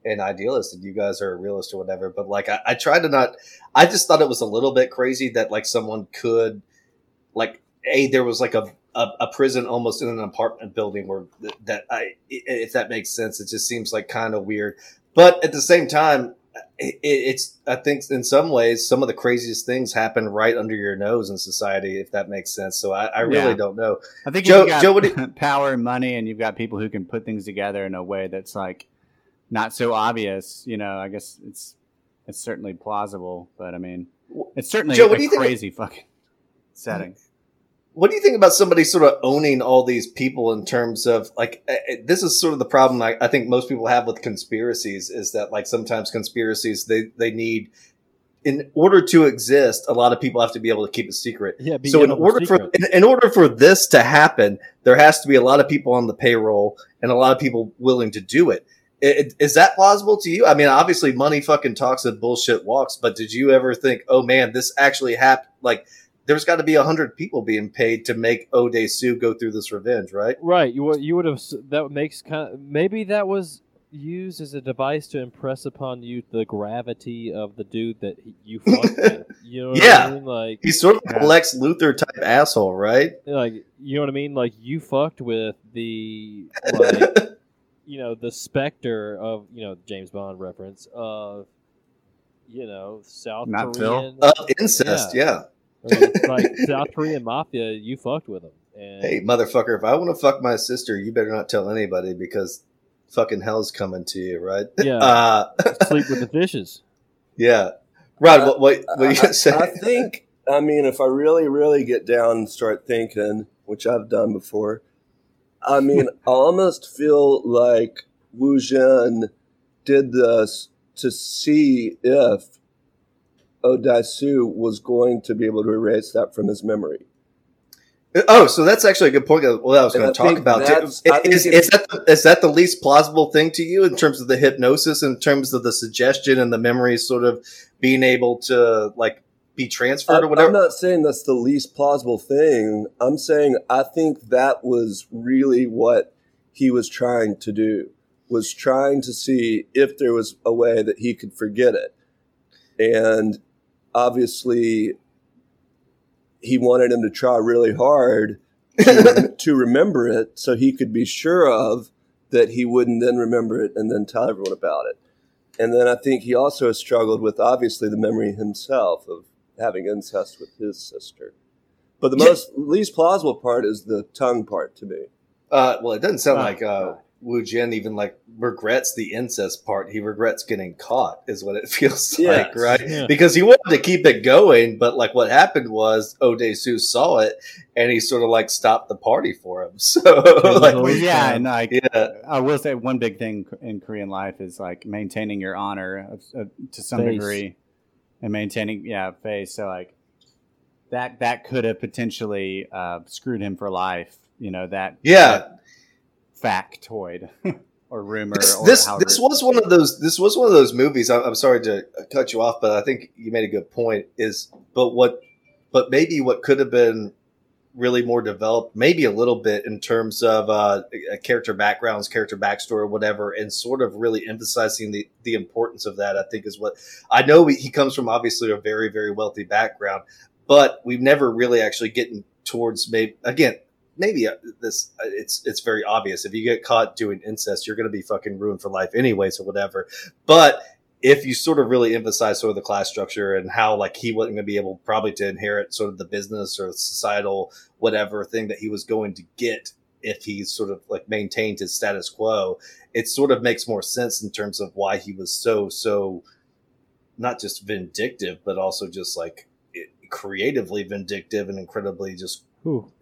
A: an idealist and you guys are a realist or whatever. But like, I, I try to not. I just thought it was a little bit crazy that like someone could, like, a there was like a. A, a prison almost in an apartment building where th- that I if that makes sense it just seems like kind of weird but at the same time it, it's I think in some ways some of the craziest things happen right under your nose in society, if that makes sense. So I, I really
B: Yeah.
A: don't know.
B: I think
A: Joe-
B: you
A: Joe, what do
B: power and money, and you've got people who can put things together in a way that's like not so obvious. You know, I guess it's it's certainly plausible, but I mean, it's certainly
A: Joe, what
B: a
A: do you think-
B: crazy fucking setting.
A: What do you think about somebody sort of owning all these people in terms of like eh, eh, this is sort of the problem I, I think most people have with conspiracies is that like sometimes conspiracies they they need in order to exist a lot of people have to be able to keep a secret.
C: Yeah,
A: so in order for in, in order for this to happen, there has to be a lot of people on the payroll and a lot of people willing to do it. I- I- Is that plausible to you? I mean, obviously, money fucking talks and bullshit walks. But did you ever think, oh man, this actually happened? Like, there's got to be a hundred people being paid to make Ode Sue go through this revenge, right?
C: Right. You would you would have that makes kind of maybe that was used as a device to impress upon you the gravity of the dude that he- you fucked with. You know what
A: Yeah.
C: I mean? Like
A: He's sort of
B: Yeah.
A: Lex Luthor type asshole, right?
C: like you know what I mean? Like you fucked with the like you know the specter of you know James Bond reference of you know South
B: Not Phil?
C: Korean
A: Of incest, yeah.
C: I mean, like South Korean mafia. You fucked with them. And
A: Hey, motherfucker, if I want to fuck my sister, you better not tell anybody because fucking hell's coming to you, right?
C: Yeah.
A: Uh,
C: sleep with the fishes.
A: yeah. Rod, what, what, what are you going to say?
D: I think, I mean, if I really, really get down and start thinking, which I've done before, I mean, I almost feel like Wu Zhen did this to see if Odaisu was going to be able to erase that from his memory.
A: Oh, so that's actually a good point. What I was going to talk about.
D: that's-
A: Is, is that the, is that the least plausible thing to you in terms of the hypnosis, in terms of the suggestion and the memories, sort of being able to like be transferred or
D: I-
A: whatever?
D: I'm not saying that's the least plausible thing. I'm saying I think that was really what he was trying to do. Was trying to see if there was a way that he could forget it. And obviously he wanted him to try really hard to, to remember it so he could be sure of that he wouldn't then remember it and then tell everyone about it. And then I think he also struggled with obviously the memory himself of having incest with his sister. But the
A: Yeah.
D: most least plausible part is the tongue part to me.
A: Uh, well, it doesn't sound
B: Oh,
A: like uh, Wu Jin even like regrets the incest part. He regrets getting caught, is what it feels
D: Yes.
A: like, right?
C: Yeah.
A: Because he wanted to keep it going, but like what happened was Ode Sue saw it and he sort of like stopped the party for him. So, like,
B: Well, yeah, and like
A: yeah,
B: I will say one big thing in Korean life is like maintaining your honor uh, uh, to some
C: Face.
B: degree, and maintaining yeah face. So like that that could have potentially uh, screwed him for life. You know that
A: yeah.
B: that factoid or rumor.
A: This
B: or
A: this, this was one of those this was one of those movies. I'm, I'm sorry to cut you off, but I think you made a good point. Is but what but maybe what could have been really more developed, maybe a little bit in terms of uh, character backgrounds, character backstory, whatever, and sort of really emphasizing the the importance of that. I think is what I know. He comes from obviously a very very wealthy background, but we've never really actually getting towards maybe again maybe uh, this uh, it's it's very obvious if you get caught doing incest you're going to be fucking ruined for life anyways or whatever but if you sort of really emphasize sort of the class structure and how like he wasn't going to be able probably to inherit sort of the business or societal whatever thing that he was going to get if he sort of like maintained his status quo it sort of makes more sense in terms of why he was so so not just vindictive but also just like creatively vindictive and incredibly just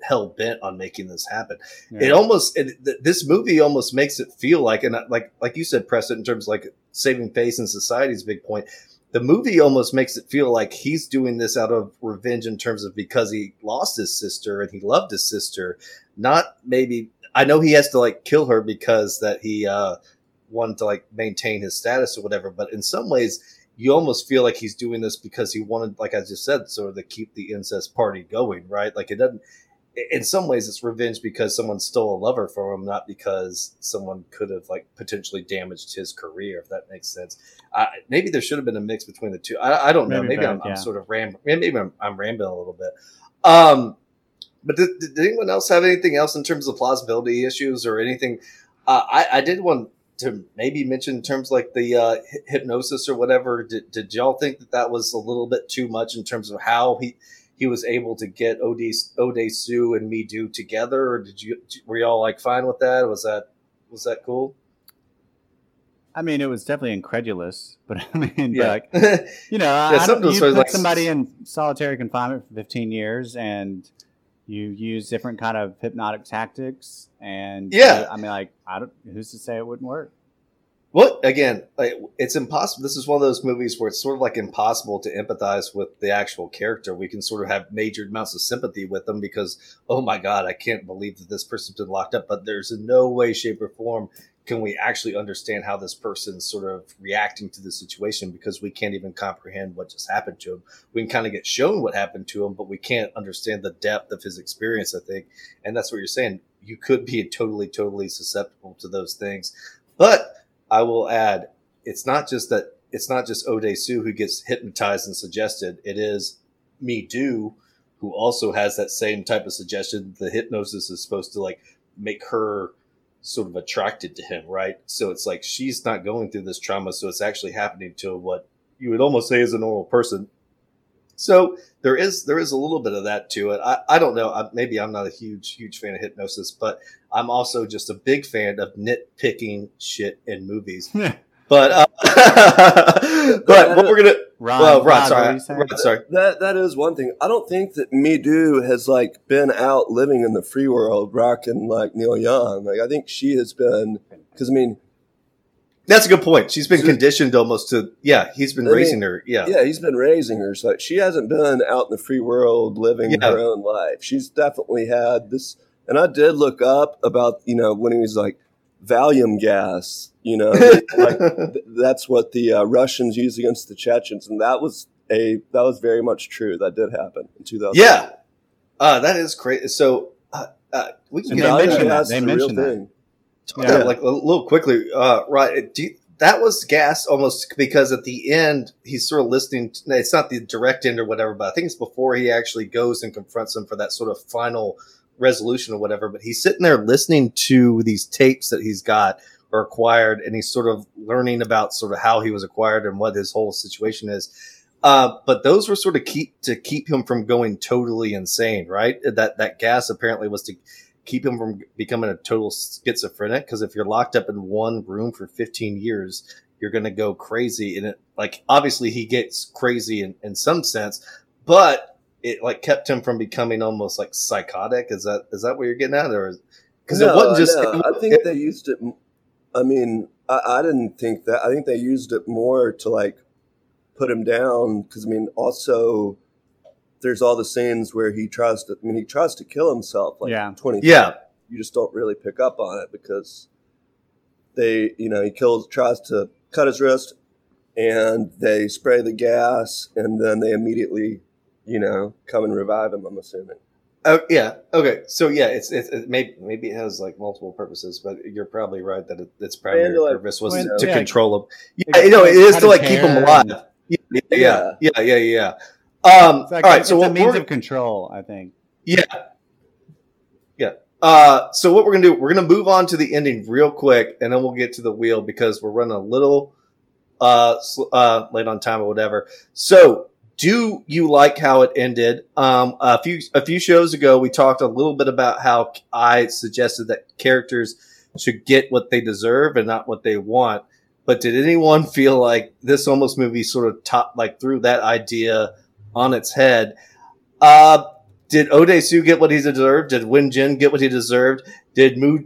A: hell bent on making this happen.
B: Yeah.
A: It almost it, th- this movie almost makes it feel like and uh, like like you said, Preston, in terms of like saving face in society is big point. the movie almost makes it feel like he's doing this out of revenge in terms of because he lost his sister and he loved his sister, not maybe. I know he has to like kill her because that he uh, wanted to like maintain his status or whatever, but in some ways, you almost feel like he's doing this because he wanted, like I just said, sort of to keep the incest party going, right? Like it doesn't. In some ways, it's revenge because someone stole a lover from him, not because someone could have like potentially damaged his career. If that makes sense. Uh, maybe there should have been a mix between the two. I, I don't know.
B: Maybe
A: Maybe, I'm,
B: both,
A: I'm sort of rambling. Maybe I'm, I'm rambling a little bit. Um, but did, did anyone else have anything else in terms of plausibility issues or anything? Uh, I, I did want to maybe mention in terms like the uh, hypnosis or whatever. Did, did y'all think that that was a little bit too much in terms of how he he was able to get Ode Ode Sue and Mi-do together, or did you were y'all like fine with that? Was that was that cool?
B: I mean, it was definitely incredulous, but I mean,
A: Yeah.
B: like you know,
A: Yeah,
B: I don't, you put
A: like-
B: somebody in solitary confinement for 15 years, and you use different kind of hypnotic tactics, and
A: Yeah.
B: I mean, like, I don't. Who's to say it wouldn't work?
A: What again? It's impossible. This is one of those movies where it's sort of like impossible to empathize with the actual character. We can sort of have major amounts of sympathy with them because, oh my god, I can't believe that this person's been locked up. But there's no way, shape, or form can we actually understand how this person's sort of reacting to the situation because we can't even comprehend what just happened to him. We can kind of get shown what happened to him, but we can't understand the depth of his experience. I think, and that's what you're saying. You could be totally, totally susceptible to those things, but I will add, it's not just that it's not just Ode Sue who gets hypnotized and suggested. It is Mi-do who also has that same type of suggestion. The hypnosis is supposed to like make her sort of attracted to him, right? So it's like she's not going through this trauma, so it's actually happening to what you would almost say is a normal person. So there is there is a little bit of that to it. I, I don't know. I, maybe I'm not a huge huge fan of hypnosis, but I'm also just a big fan of nitpicking shit in movies. But uh, but what we're gonna
B: Ron,
A: well, Rod,
B: Rod, what
A: sorry,
B: were you saying?
A: Rod, sorry.
D: That that is one thing. I don't think that Mi-do has like been out living in the free world, rocking like Neil Young. Like I think she has been because I mean,
A: That's a good point. She's been
D: So-
A: conditioned almost to yeah. He's been
D: I mean,
A: raising her. Yeah.
D: yeah, he's been raising her. So she hasn't been out in the free world living
A: Yeah.
D: her own life. She's definitely had this. And I did look up about you know when he was like Valium gas. You know, like th- that's what the uh, Russians use against the Chechens, and that was a that was very much true. That did happen in 2000.
A: Yeah. Uh, that is crazy. So uh, uh, we can
B: And
A: get
B: they mentioned that. They
D: a real
B: mentioned that.
D: thing.
B: Yeah.
A: like a little quickly. Uh, right. Do you, that was gas almost because at the end he's sort of listening. To, it's not the direct end or whatever, but I think it's before he actually goes and confronts him for that sort of final resolution or whatever. But he's sitting there listening to these tapes that he's got or acquired, and he's sort of learning about sort of how he was acquired and what his whole situation is. Uh, but those were sort of keep to keep him from going totally insane, right? That that gas apparently was to keep him from becoming a total schizophrenic. Because if you're locked up in one room for 15 years, you're going to go crazy. And it, like, obviously, he gets crazy in, in some sense, but it like kept him from becoming almost like psychotic. Is that is that what you're getting at, or because it wasn't just?
D: no, I think they used it. I mean, I, I didn't think that. I think they used it more to like put him down because I mean, also there's all the scenes where he tries to. I mean, he tries to kill himself. Like
B: Yeah.
D: twenty.
A: yeah,
D: you just don't really pick up on it because they, you know, he kills, tries to cut his wrist, and they spray the gas, and then they immediately, you know, come and revive him. I'm assuming.
A: Oh yeah. Okay. So yeah, it's it's it maybe maybe it has like multiple purposes, but you're probably right that it, its primary
D: And, like,
A: purpose was
B: when-
A: to
B: yeah.
A: control him. Yeah, you know, it is to like keep him alive.
B: and-
A: Yeah, yeah, yeah, yeah, yeah. Um,
B: like
A: all right. So what
B: means of control, I think.
A: yeah, yeah. Uh, so what we're gonna do? We're gonna move on to the ending real quick, and then we'll get to the wheel because we're running a little uh, sl- uh late on time or whatever. So do you like how it ended? Um, a few a few shows ago, we talked a little bit about how I suggested that characters should get what they deserve and not what they want. But did anyone feel like this almost movie sort of top like threw that idea on its head? Uh, did Odesu get what he deserved? Did Win Jin get what he deserved? Did Mu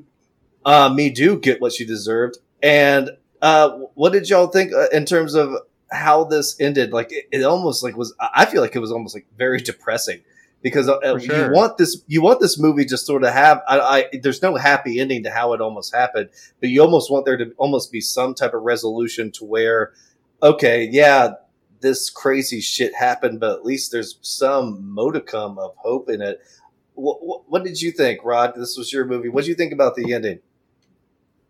A: uh, Mi-do get what she deserved? And uh, what did y'all think uh, in terms of how this ended, like it, it almost like was. I feel like it was almost like very depressing because uh,
B: For
A: you want this you want this movie just sort of have. I, I there's no happy ending to how it almost happened, but you almost want there to almost be some type of resolution to where, okay, yeah, this crazy shit happened, but at least there's some modicum of hope in it. What, what, what did you think, Rod? This was your movie. What did you think about the ending?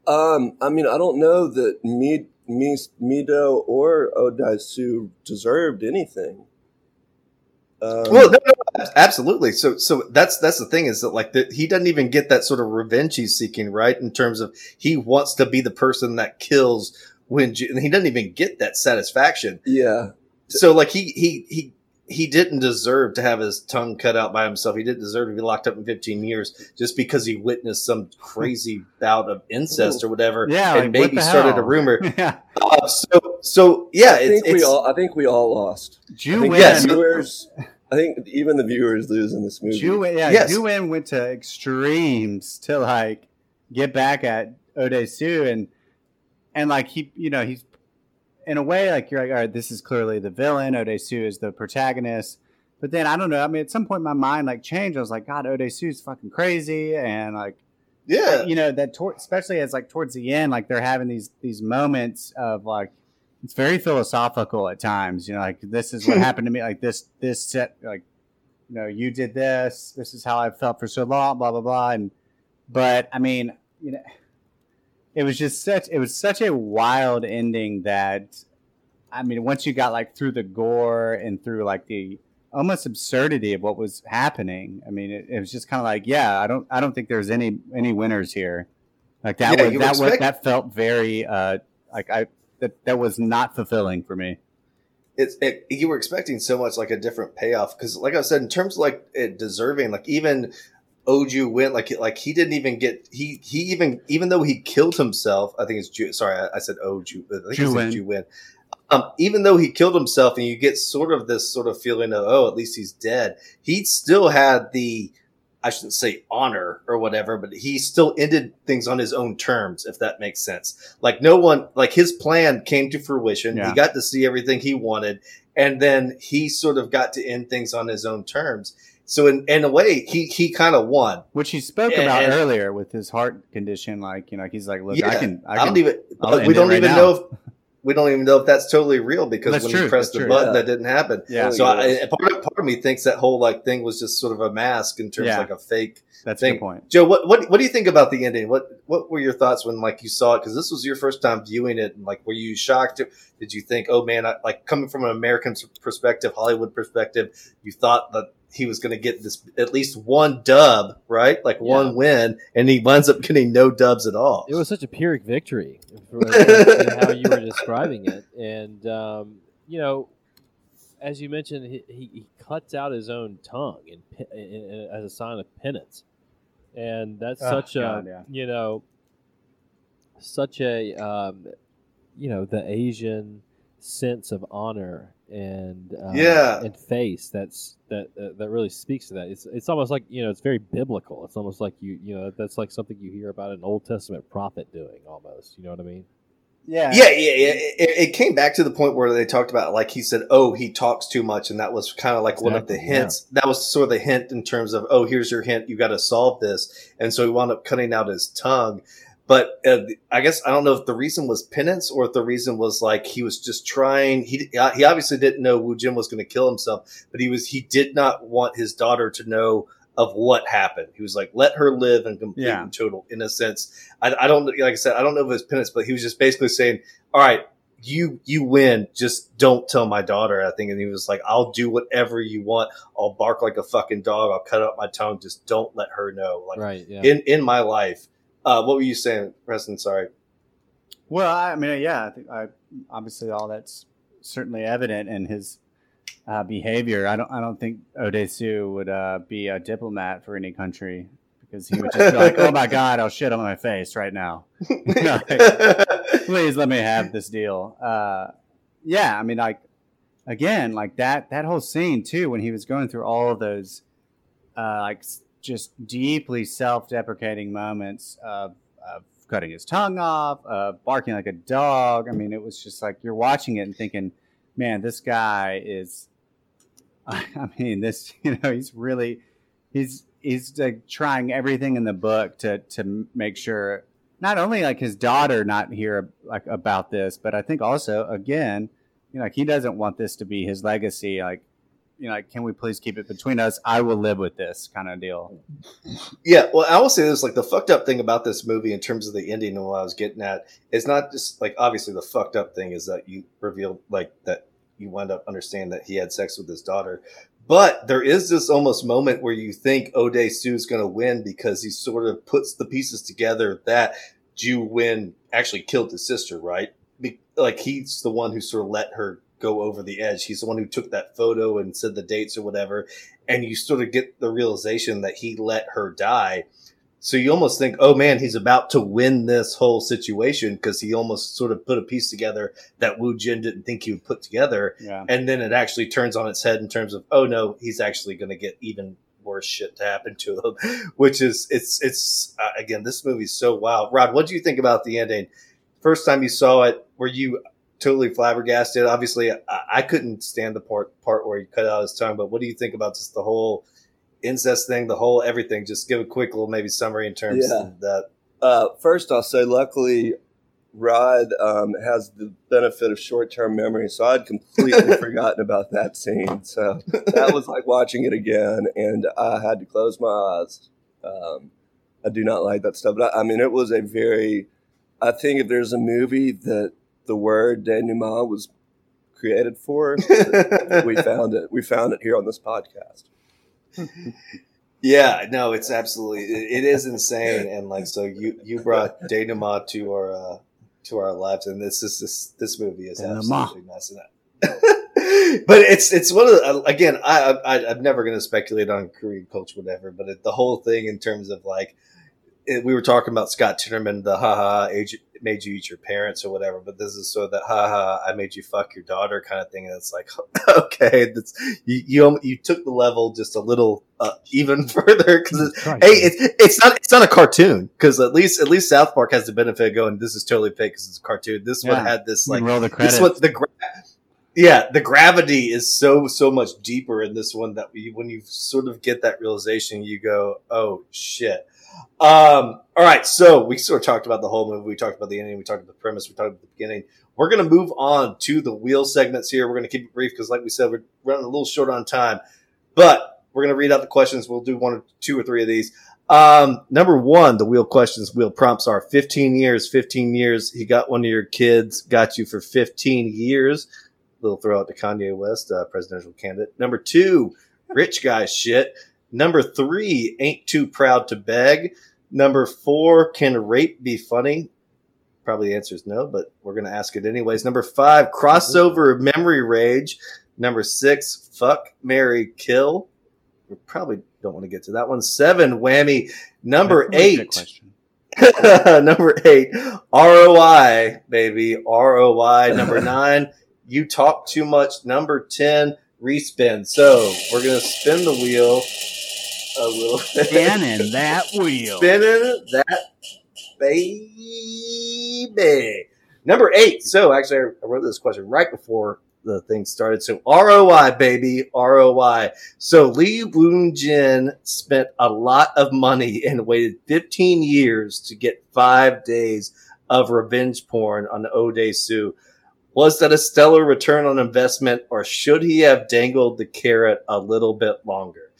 D: Um, I mean, I don't know that me, Mi-do or Odaisu deserved anything. Um,
A: well, no, no, absolutely. So, so that's that's the thing is that like that he doesn't even get that sort of revenge he's seeking, right? In terms of he wants to be the person that kills when Ju- and he doesn't even get that satisfaction.
D: yeah,
A: So, like he he he he didn't deserve to have his tongue cut out by himself. He didn't deserve to be locked up in 15 years just because he witnessed some crazy bout of incest or whatever.
B: Yeah,
A: and
B: like,
A: maybe
B: the
A: started a rumor.
B: yeah.
A: Uh, so, so yeah,
D: I
A: it's,
D: think we all, I think we all lost. I think
B: Win,
A: Yes.
D: viewers, I think even the viewers lose in this movie.
B: Ju Win, yeah,
A: Yes.
B: Ju Win went to extremes to like get back at Odesu and and like he, you know, he's in a way like you're like, all right, this is clearly the villain. Odesu is the protagonist. But then I don't know. I mean, at some point my mind like changed. I was like, God, Odesu's fucking crazy, and like
A: yeah,
B: you know that tor- especially as like towards the end like they're having these these moments of like it's very philosophical at times you know like this is what happened to me like this this set like you know you did this this is how i felt for so long blah blah blah and but i mean you know it was just such it was such a wild ending that i mean once you got like through the gore and through like the almost absurdity of what was happening. I mean, it, it was just kind of like, yeah, I don't, I don't think there's any any winners here. Like that
A: Yeah,
B: was that was that felt very uh like I that that was not fulfilling for me.
A: it's it, you were expecting so much like a different payoff because like i said in terms of like it deserving like even oju went like like he didn't even get he he even even though he killed himself i think it's Ju, sorry I, I said oju i think
B: Ju-win.
A: um even though he killed himself and you get sort of this sort of feeling of oh at least he's dead he still had the I shouldn't say honor or whatever, but he still ended things on his own terms, if that makes sense. Like no one, like his plan came to fruition.
B: Yeah.
A: He got to see everything he wanted, and then he sort of got to end things on his own terms. So in, in a way, he he kind of won.
B: Which he spoke
A: Yeah,
B: about
A: and-
B: earlier with his heart condition. Like you know, he's like, look,
A: Yeah,
B: I can, I
A: I,
B: can.
A: don't even.
B: I'll
A: we don't
B: right
A: even
B: now.
A: know if we don't even know if that's totally real because
B: That's
A: when
B: true,
A: he pressed the
B: true.
A: button,
D: Yeah.
A: that didn't happen.
B: yeah,
A: So I, part of part of me thinks that whole like thing was just sort of a mask in terms
B: Yeah.
A: of like a fake
B: that's a
A: thing.
B: good point.
A: Joe, what, what what do you think about the ending? What what were your thoughts when like you saw it? Because this was your first time viewing it, and like, were you shocked? Did you think, oh man, I, like coming from an American perspective, Hollywood perspective, you thought that he was going to get this at least one dub, right? Like
C: Yeah.
A: one win, and he winds up getting no dubs at all.
C: It was such a Pyrrhic victory for, in how you were describing it, and um, you know, as you mentioned, he, he, he cuts out his own tongue in, in, in, as a sign of penance, and that's
B: Oh,
C: such
B: God,
C: a
B: yeah.
C: you know, such a um, you know the Asian sense of honor and uh,
A: Yeah.
C: and face that's that uh, that really speaks to that it's it's almost like you know it's very biblical it's almost like you you know that's like something you hear about an old testament prophet doing almost you know what i mean
B: Yeah,
A: Yeah, yeah, yeah. It, it came back to the point where they talked about, like he said, oh, he talks too much, and that was kind of like one of the
C: Exactly, yeah.
A: hints. That was sort of the hint in terms of, oh, here's your hint, you got to solve this, and so he wound up cutting out his tongue. But uh, I guess I don't know if the reason was penance or if the reason was like he was just trying. He uh, he obviously didn't know Wu Jin was going to kill himself, but he was he did not want his daughter to know of what happened. He was like, let her live in complete
B: Yeah.
A: and total innocence. I, I don't like I said, I don't know if it's penance, but he was just basically saying, all right, you you win. Just don't tell my daughter. I think, and he was like, I'll do whatever you want. I'll bark like a fucking dog. I'll cut out my tongue. Just don't let her know. Like
C: right yeah
A: in in my life. Uh, what were you saying, Preston? Sorry.
B: Well, I mean, yeah, I think I, obviously all that's certainly evident in his uh, behavior. I don't, I don't think Odesu would uh, be a diplomat for any country because he would just be like, "Oh my God, I'll shit on my face right now. Please let me have this deal." Uh, yeah, I mean, like again, like that that whole scene too when he was going through all of those uh, like just deeply self-deprecating moments of, of cutting his tongue off, uh, barking like a dog. I mean, it was just like you're watching it and thinking, man, this guy is. I mean, this you know he's really he's he's like trying everything in the book to to make sure not only like his daughter not hear like about this, but I think also again, you know, like he doesn't want this to be his legacy. Like, you know, like, can we please keep it between us? I will live with this kind of deal.
A: Yeah, well, I will say this: like the fucked up thing about this movie, in terms of the ending and what I was getting at, is not just like obviously the fucked up thing is that you revealed like that you wind up understanding that he had sex with his daughter, but there is this almost moment where you think O'Day Sue's going to win because he sort of puts the pieces together that Ju Win actually killed his sister, right? Be- like he's the one who sort of let her go over the edge. He's the one who took that photo and said the dates or whatever. And you sort of get the realization that he let her die. So you almost think, oh man, he's about to win this whole situation because he almost sort of put a piece together that Wu Jin didn't think he would put together.
B: Yeah.
A: And then it actually turns on its head in terms of, oh no, he's actually going to get even worse shit to happen to him, which is, it's, it's, uh, again, this movie's so wild. Rod, what do you think about the ending? First time you saw it, were you totally flabbergasted? Obviously, I, I couldn't stand the part, part where he cut out his tongue, but what do you think about just the whole incest thing, the whole everything? Just give a quick little maybe summary in terms
D: Yeah.
A: of that.
D: Uh, first, I'll say, luckily, Rod um, has the benefit of short-term memory, so I'd completely forgotten about that scene. So that was like watching it again, and I had to close my eyes. Um, I do not like that stuff, but I, I mean, it was a very. I think if there's a movie that the word denouement was created for, we found it. We found it here on this podcast.
A: Yeah, no, it's absolutely it, it is insane, and like so you you brought denouement to our uh, to our lives, and this is this this movie is
B: Denouement.
A: absolutely messing up. but it's it's one of the, again I, I I'm never going to speculate on Korean culture whatever, but it, the whole thing in terms of like it, we were talking about Scott Tenorman, the haha age made you eat your parents or whatever, but this is sort of that haha I made you fuck your daughter kind of thing, and it's like okay, that's you you, you took the level just a little uh, even further because
B: Christ.
A: hey, it's it's not it's not a cartoon because at least at least South Park has the benefit of going this is totally fake because it's a cartoon. This one had this like
B: roll the
A: this one the gra- yeah the gravity is so so much deeper in this one that you, when you sort of get that realization you go oh shit. Um, all right, so we sort of talked about the whole movie. We talked about the ending. We talked about the premise. We talked about the beginning. We're going to move on to the wheel segments here. We're going to keep it brief because, like we said, we're running a little short on time. But we're going to read out the questions. We'll do one or two or three of these. Um, number one, the wheel questions, wheel prompts are 15 years, 15 years. He got one of your kids, got you for 15 years. Little throw out to Kanye West, uh, presidential candidate. Number two, rich guy shit. Number three, ain't too proud to beg. Number four, can rape be funny? Probably the answer is no, but we're going to ask it anyways. Number five, crossover memory rage. Number six, fuck, Mary, kill. We probably don't want to get to that one. Seven, whammy. Number
B: That's a good
A: eight, number eight, ROI, baby. ROI. Number nine, you talk too much. Number 10, respin. So we're going to spin the wheel a little bit.
B: Spinning that wheel.
A: Spinning that baby. Number eight. So actually, I wrote this question right before the thing started. So ROI, baby, ROI. So Lee Woon Jin spent a lot of money and waited 15 years to get five days of revenge porn on O'Day Sue. Was that a stellar return on investment, or should he have dangled the carrot a little bit longer?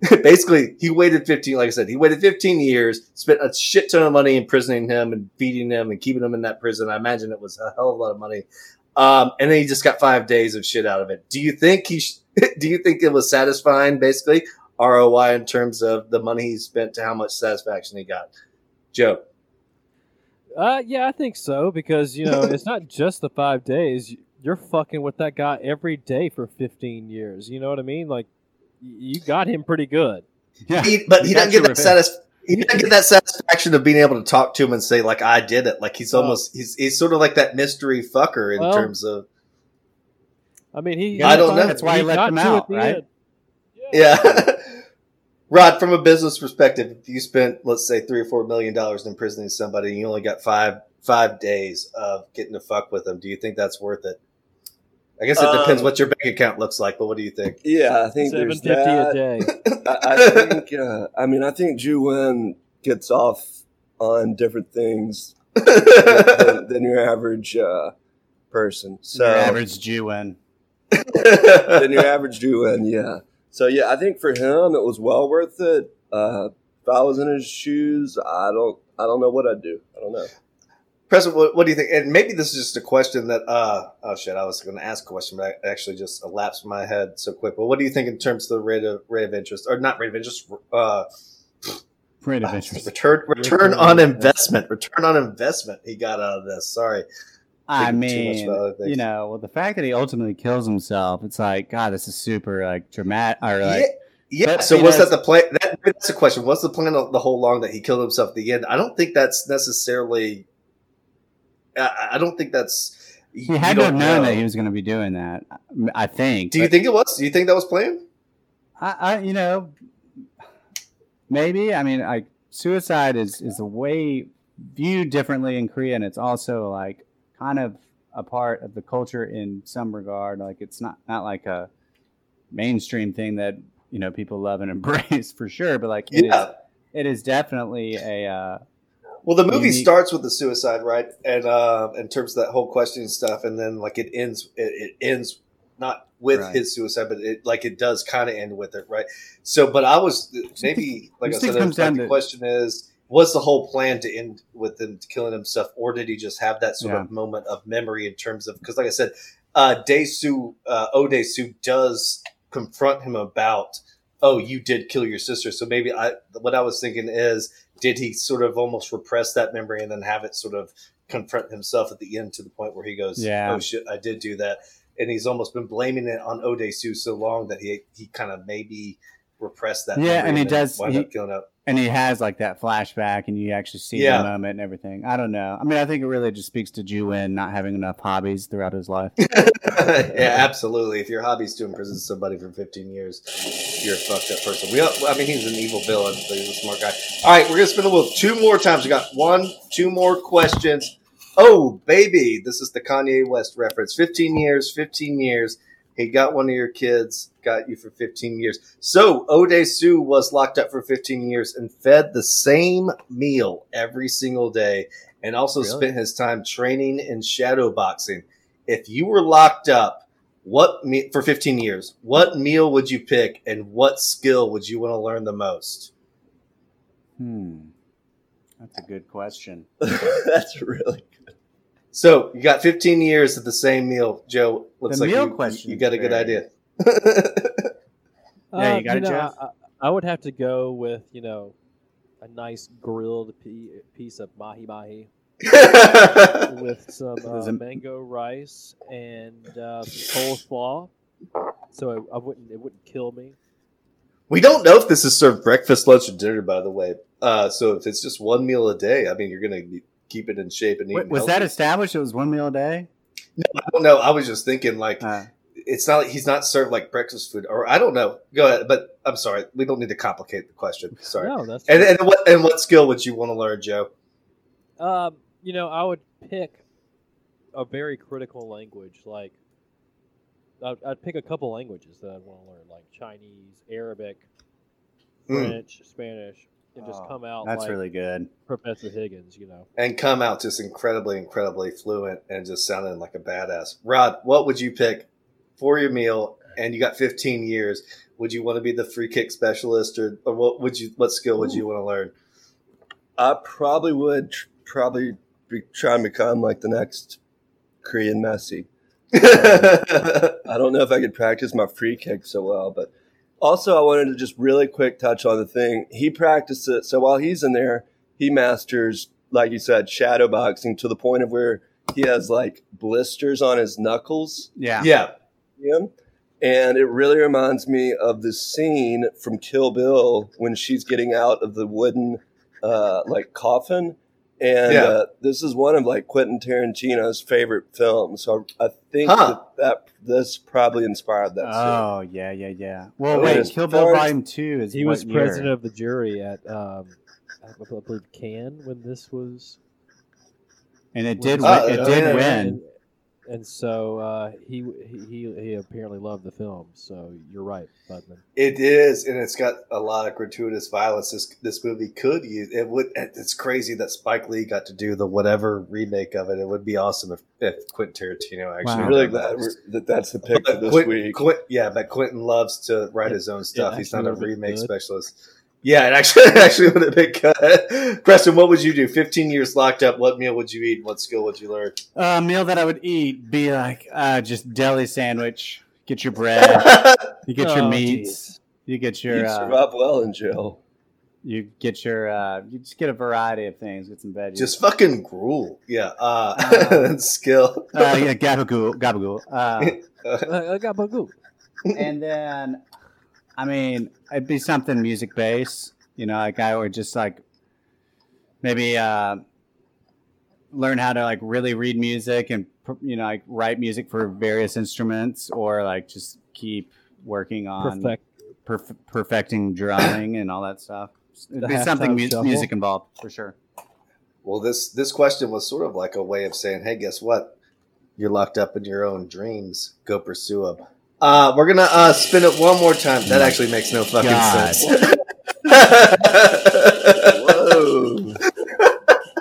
A: Basically, he waited 15, like I said, he waited 15 years, spent a shit ton of money imprisoning him and feeding him and keeping him in that prison. I imagine it was a hell of a lot of money. Um, and then he just got five days of shit out of it. Do you think he, sh- do you think it was satisfying, basically, ROI in terms of the money he spent to how much satisfaction he got? Joe.
C: Uh, yeah, I think so because you know it's not just the five days. You're fucking with that guy every day for 15 years. You know what I mean? Like, you got him pretty good.
B: Yeah.
A: He, but he doesn't get that
B: revenge.
A: he doesn't get that satisfaction of being able to talk to him and say like I did it. Like he's
C: Oh.
A: almost he's he's sort of like that mystery fucker in
C: Well,
A: terms of
C: I mean, he.
A: I don't know.
B: That's why he let
C: got
B: them out, right?
C: end.
A: yeah. Rod, from a business perspective, if you spent let's say three or four million dollars imprisoning somebody, and you only got five five days of getting to fuck with them. Do you think that's worth it? I guess it depends
D: Um,
A: what your bank account looks like, but what do you think?
D: Yeah, I think
C: Seven
D: there's
C: fifty a
D: that.
C: day.
D: I, I think. Uh, I mean, I think Ju Wen gets off on different things than, than your average uh, person. So
B: Your average Jew win.
D: than your average Ju Wen, yeah. So yeah, I think for him it was well worth it. Uh, if I was in his shoes, I don't. I don't know what I'd do. I don't know.
A: Preston, what, what do you think? And maybe this is just a question that, uh, oh shit, I was going to ask a question, but I actually just elapsed my head so quick. But what do you think in terms of the rate of rate of interest, or not rate of interest, uh,
B: Rate of interest.
A: return return on investment, return on investment he got out of this? Sorry,
B: I
A: thinking too much
B: mean,
A: about other things.
B: you know, well, the fact that he ultimately kills himself, it's like, God, this is super like dramatic. Or like,
A: yeah, yeah. so was that the plan? That, that's the question. What's the plan the whole long that he killed himself at the end? I don't think that's necessarily. I, I don't think that's.
B: he had to have known
A: know.
B: that he was going to be doing that. I think.
A: Do you think it was? Do you think that was planned?
B: I, I, you know, maybe. I mean, like suicide is is a way viewed differently in Korea, and it's also like kind of a part of the culture in some regard. Like it's not not like a mainstream thing that you know people love and embrace for sure, but like it is,
A: Yeah.
B: it is definitely a. Uh,
A: Well, the movie
B: unique-
A: starts with the suicide, right? And uh, in terms of that whole question and stuff, and then like it ends, it, it ends not with
B: Right.
A: his suicide, but it like it does kind of end with it, right? So, but I was maybe like I said,
B: it
A: it
B: comes
A: was, like, the
B: to-
A: question is, was the whole plan to end with him killing himself, or did he just have that sort
B: Yeah.
A: of moment of memory in terms of because, like I said, uh, Dae-soo, uh, Ode-soo does confront him about, oh, you did kill your sister. So maybe I, what I was thinking is, did he sort of almost repress that memory and then have it sort of confront himself at the end to the point where he goes,
B: Yeah.
A: oh shit, I did do that. And he's almost been blaming it on Ode-soo so long that he he kind of maybe repressed that.
B: Yeah, and he does- he-
A: up killing up.
B: and he has like that flashback, and you actually see
A: Yeah.
B: the moment and everything. I don't know. I mean, I think it really just speaks to Juin not having enough hobbies throughout his life.
A: yeah, absolutely. If your hobby's to imprison somebody for 15 years, you're a fucked up person. We, I mean, he's an evil villain, but he's a smart guy. All right, we're gonna spin the wheel two more times. We got one, two more questions. Oh, baby, this is the Kanye West reference. 15 years, 15 years. He got one of your kids, got you for 15 years. So Ode Sue was locked up for 15 years and fed the same meal every single day, and also
C: Really?
A: spent his time training in shadow boxing. If you were locked up, what me- for 15 years? What meal would you pick, and what skill would you want to learn the most?
B: Hmm, that's a good question.
D: That's really
A: So you got 15 years of the same meal, Joe. Looks
B: The
A: like
B: meal
A: you,
B: question
A: you
B: is
A: got a good
B: very-
A: idea.
B: Yeah, you
C: Uh,
B: got it,
C: know,
B: Jeff?
C: I, I would have to go with you know a nice grilled piece of mahi mahi with some uh, mango rice and uh, some coleslaw, so it, I wouldn't it wouldn't kill me.
A: we don't know if this is served breakfast, lunch, or dinner, by the way. Uh, so if it's just one meal a day, I mean, you're going to keep it in shape and eat.
B: Wait, was that established? It was one meal a day.
A: I don't know. I was just thinking, like,
B: Uh,
A: it's not like he's not served like breakfast food, or I don't know. Go ahead, but I'm sorry. We don't need to complicate the question. Sorry.
C: No, that's
A: And, and what and what skill would you want to learn, Joe?
C: Um, you know, I would pick a very critical language. Like, I'd, I'd pick a couple languages that I want to learn, like Chinese, Arabic,
A: Mm.
C: French, Spanish, and just
B: Oh,
C: come out
B: that's
C: like
B: really good.
C: Professor Higgins. You know,
A: And come out just incredibly, incredibly fluent and just sounding like a badass. Rod, what would you pick for your meal? And you got 15 years. Would you want to be the free kick specialist, or, or what would you? What skill would you want to learn?
D: I probably would tr- probably be trying to become like the next Korean Messi. I don't know if I could practice my free kick so well, but also I wanted to just really quick touch on the thing. He practiced it, so while he's in there, he masters, like you said, shadow boxing to the point of where he has like blisters on his knuckles.
B: Yeah.
A: yeah,
D: Him. And it really reminds me of the scene from Kill Bill when she's getting out of the wooden uh, like coffin. And
A: Yeah.
D: uh, this is one of like Quentin Tarantino's favorite films. So I think
A: Huh.
D: that, that this probably inspired that scene.
B: Oh yeah, yeah, yeah. Well,
D: Oh,
B: wait, Kill Bill Volume Two is
C: he
B: what
C: was
B: year?
C: president of the jury at um, I believe Cannes when this was.
B: and it did.
C: this
A: Oh,
B: win, it
A: yeah,
B: did
A: yeah,
B: win.
C: And so uh, he, he he apparently loved the film. So you're right, Budman.
A: It is, and it's got a lot of gratuitous violence. This this movie could use it. Would it's crazy that Spike Lee got to do the whatever remake of it. It would be awesome if, if Quentin Tarantino actually.
B: Wow.
D: Really
A: that.
D: glad that that's the pick for
A: But
D: this
A: Quint-
D: week.
A: Quint- yeah, but Quentin loves to write his own stuff.
C: it
A: He's not a remake
C: good.
A: specialist. Yeah, it actually it actually would have been good. Preston, what would you do? Fifteen years locked up. What meal would you eat? What skill would you learn?
B: A meal that I would eat be like uh, just deli sandwich. Get your bread. You get your
C: Oh,
B: meats. You get your
D: You'd
B: uh,
D: survive well in jail.
B: you get your uh, you just get a variety of things. Get some veggies.
A: Just fucking gruel. Yeah. Uh,
B: Uh,
A: skill.
B: uh, yeah, gabagool, gabagool. Uh,
C: I, I
B: and then, I mean, it'd be something music based. You know, like I would just like maybe uh, learn how to like really read music and you know like write music for various instruments, or like just keep working on
C: Perfect.
B: perf- perfecting drumming and all that stuff. It'd
C: The
B: be something mu- music involved for sure.
A: Well, this this question was sort of like a way of saying, "Hey, guess what? You're locked up in your own dreams. Go pursue them." Uh, we're gonna uh, spin it one more time. That actually makes no fucking
B: God.
A: sense.
D: Whoa.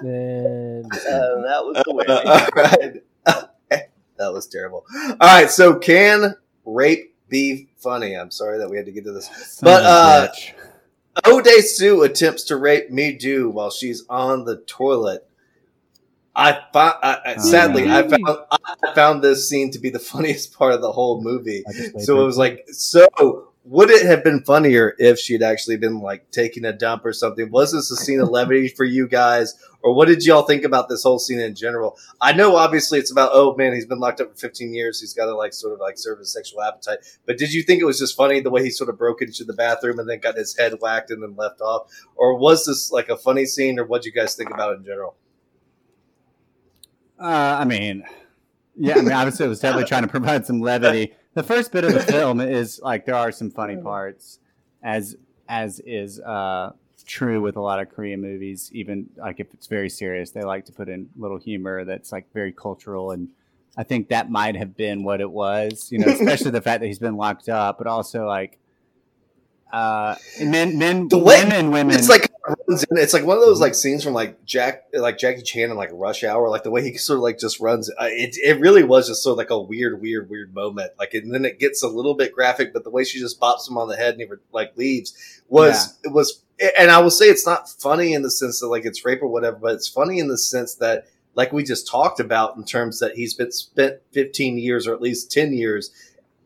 C: And
D: and that was the way.
A: All right, that was terrible. All right, so can rape be funny? I'm sorry that we had to get to this.
B: Son
A: But, uh,
B: bitch.
A: Ode Sue attempts to rape Mi-do while she's on the toilet. I, found, I, I
B: Oh,
A: sadly I found I found this scene to be the funniest part of the whole movie.
C: I just made
A: So it was like, so would it have been funnier if she had actually been like taking a dump or something? Was this a scene of levity for you guys, or what did y'all think about this whole scene in general? I know obviously it's about oh man, he's been locked up for 15 years, he's got to like sort of like serve his sexual appetite. But did you think it was just funny the way he sort of broke into the bathroom and then got his head whacked and then left off, or was this like a funny scene, or what do you guys think about it in general?
B: Uh, I mean, yeah, I mean, obviously, it was definitely trying to provide some levity. The first bit of the film is like there are some funny parts, as as is uh, true with a lot of Korean movies. Even like if it's very serious, they like to put in little humor that's like very cultural, and I think that might have been what it was. You know, especially the fact that he's been locked up, but also like. Uh, men, men,
A: The way-
B: men and women.
A: It's like runs in. It's like one of those like scenes from like Jack, like Jackie Chan and like Rush Hour, like the way he sort of like just runs. Uh, It it really was just sort of like a weird, weird, weird moment. Like and then it gets a little bit graphic, but the way she just bops him on the head and he like leaves was it was. And I will say it's not funny in the sense that like it's rape or whatever, but it's funny in the sense that like we just talked about in terms that he's been spent 15 years or at least 10 years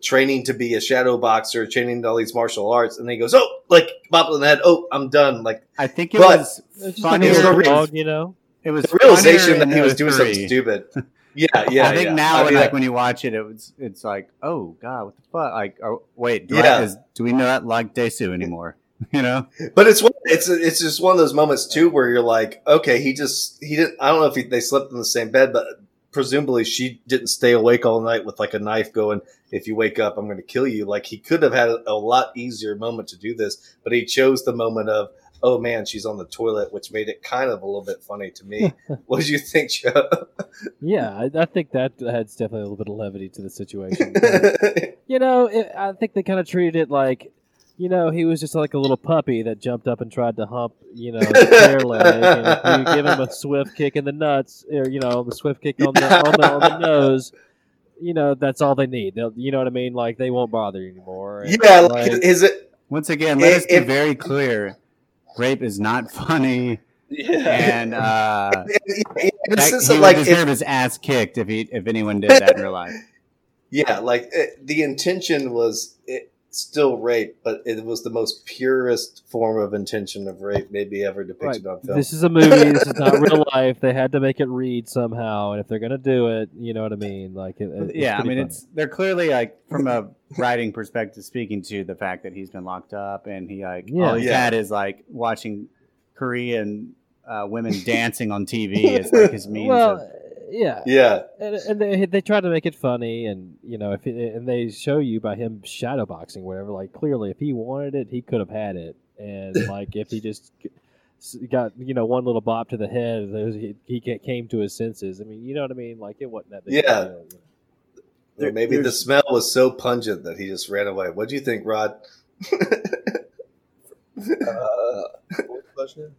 A: training to be a shadow boxer, training to all these martial arts, and then he goes, "Oh, like bop on the head. Oh, I'm done." Like
B: I think it
A: but-
B: was
C: It's
B: funny.
A: It was the real-
C: dog, you know.
B: It was
A: the realization that he was
B: the
A: doing something stupid. Yeah, yeah.
B: I think
A: yeah.
B: now,
A: I mean,
B: like when you watch it, it was it's like, oh god, what the fuck? Like, oh, wait, do,
A: Yeah.
B: I, is, do we not like Dae-su anymore? you know,
A: but it's one- it's it's just one of those moments too where you're like, okay, he just he didn't. I don't know if he, they slept in the same bed, but presumably she didn't stay awake all night with like a knife going. If you wake up, I'm going to kill you. Like he could have had a, lot easier moment to do this, but he chose the moment of. Oh man, she's on the toilet, which made it kind of a little bit funny to me. what did you think, Joe?
C: Yeah, I, I think that adds definitely a little bit of levity to the situation. you know, it, I think they kind of treated it like, you know, he was just like a little puppy that jumped up and tried to hump, you know, the chair leg. And if you give him a swift kick in the nuts, or you know, the swift kick on the on the, on the nose, you know, that's all they need. They'll, you know what I mean? Like they won't bother you anymore. And,
A: yeah, like, is it?
B: once again, let us be
A: If-
B: very clear: rape is not funny,
D: Yeah.
B: and uh,
A: in the
B: that- he
A: that,
B: would
A: like, if-
B: his ass kicked if he if anyone did that in real life.
A: Yeah, like it, the intention was it, still rape, but it was the most purest form of intention of rape maybe ever depicted on film.
C: This is a movie. This is not real life. They had to make it read somehow, and if they're gonna do it, you know what I mean. Like, it, it's
B: yeah, I mean,
C: funny.
B: it's they're clearly like from a writing perspective, speaking to the fact that he's been locked up and he like
C: Yeah.
B: all he's
A: Yeah.
B: had is like watching Korean uh, women dancing on TV is like his means
C: well,
B: of
C: yeah,
A: yeah,
C: and, and they they try to make it funny, and you know, if it, and they show you by him shadow boxing, whatever. Like clearly, if he wanted it, he could have had it, and like if he just got you know one little bop to the head, he, he came to his senses. I mean, you know what I mean? Like it wasn't that big.
A: Yeah.
C: deal, you know?
D: There-
A: maybe the smell was so pungent that he just ran away. What do you think, Rod?
D: Uh, what the question?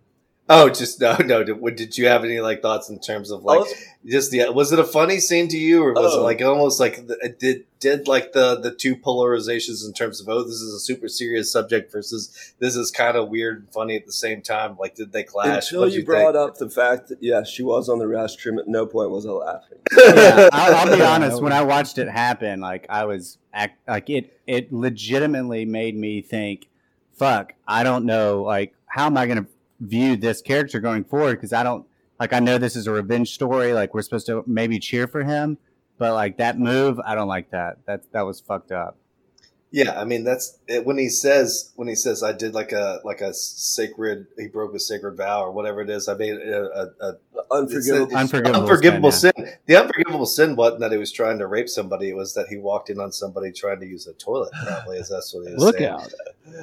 A: Oh, just no, no. Did, what- did you have any like thoughts in terms of like
D: Oh,
A: just the? Was it a funny scene to you, or was it
D: Oh.
A: like almost like the, did did like the the two polarizations in terms of oh, this is a super serious subject versus this is kind of weird and funny at the same time? Like, did they clash?
D: Until
A: What'd
D: you,
A: think?
D: brought up the fact that yeah, she was on the restroom. At no point was I laughing.
B: yeah, I'll, I'll be honest. When I watched it happen, like I was act, like it. It legitimately made me think, "Fuck, I don't know. Like, how am I going to view this character going forward? Because I don't like. I know this is a revenge story. Like, we're supposed to maybe cheer for him, but like that move, I don't like that. That that was fucked up.
A: Yeah, I mean that's it, when he says when he says I did like a like a sacred he broke a sacred vow or whatever it is. I made a, a, a
D: Unforgivable.
B: Unforgivable.
A: unforgivable
B: sin,
A: sin. The unforgivable sin wasn't that he was trying to rape somebody. It was that he walked in on somebody trying to use a toilet. Probably is that's what he was
C: Look
A: saying.
C: out!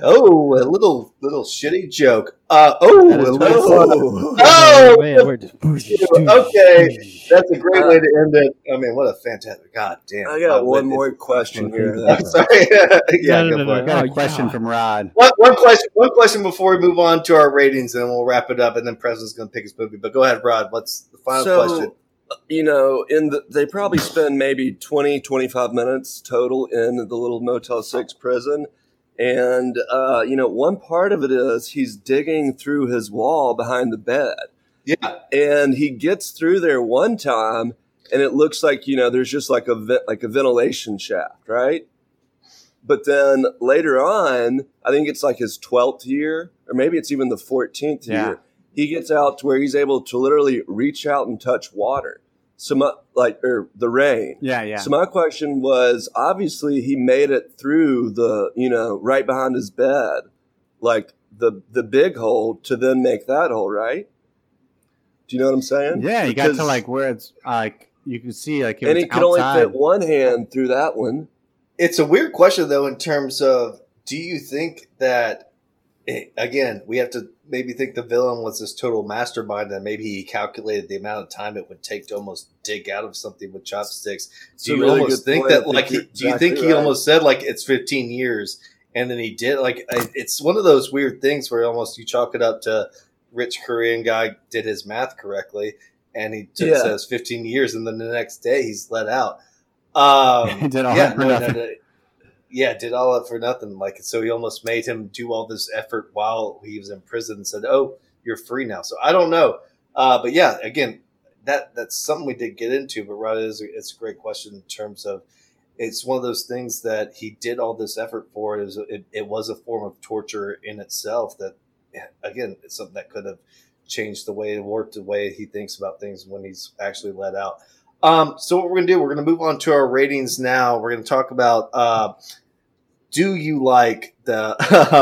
A: Oh, a little little shitty joke. Uh oh, a little.
D: Oh.
A: Oh,
C: man, we're just
A: okay. That's a great way to end it. I mean, what a fantastic! God damn.
D: I got
A: Uh,
D: one more question here.
A: I'm sorry. yeah,
C: No, no,
A: go
C: no,
A: for.
B: I got a
C: Oh,
B: question
C: God.
B: from Rod.
A: One, one question. One question before we move on to our ratings, and then we'll wrap it up. And then Preston's going to pick his movie. But go ahead, Rod. What's the final
D: so,
A: question?
D: you know, in the they probably spend maybe 20, 25 minutes total in the little Motel Six prison. And uh, you know, one part of it is he's digging through his wall behind the bed.
A: Yeah,
D: and he gets through there one time and it looks like you know there's just like a like a ventilation shaft right but then later on i think it's like his 12th year or maybe it's even the 14th
B: Yeah.
D: year he gets out to where he's able to literally reach out and touch water so my, like or the rain
B: Yeah, yeah.
D: so my question was obviously he made it through the you know right behind his bed like the the big hole to then make that hole right do you know what i'm saying
B: yeah, you got to like where it's like you can see like it
D: and
B: was
D: he could only fit one hand through that one.
A: it's a weird question though. In terms of, do you think that eh, again we have to maybe think the villain was this total mastermind and maybe he calculated the amount of time it would take to almost dig out of something with chopsticks. Do you
D: really
A: almost think that
D: think
A: like he, do you think he
D: right.
A: almost said like it's 15 years and then he did like I- it's one of those weird things where almost you chalk it up to rich Korean guy did his math correctly and he just
D: Yeah.
A: says 15 years and then the next day he's let out. Um,
B: He did all
A: yeah,
B: that
A: no, no, no. Yeah, did all that for nothing. Like so, he almost made him do all this effort while he was in prison and said, "Oh, you're free now." So I don't know, uh, but yeah, again, that that's something we did get into. But Rod, it is it's a great question in terms of it's one of those things that he did all this effort for. It was it, it was a form of torture in itself. That again, it's something that could have changed the way it worked, the way he thinks about things when he's actually let out. Um, so what we're gonna do, we're gonna move on to our ratings now. We're gonna talk about uh, do you like the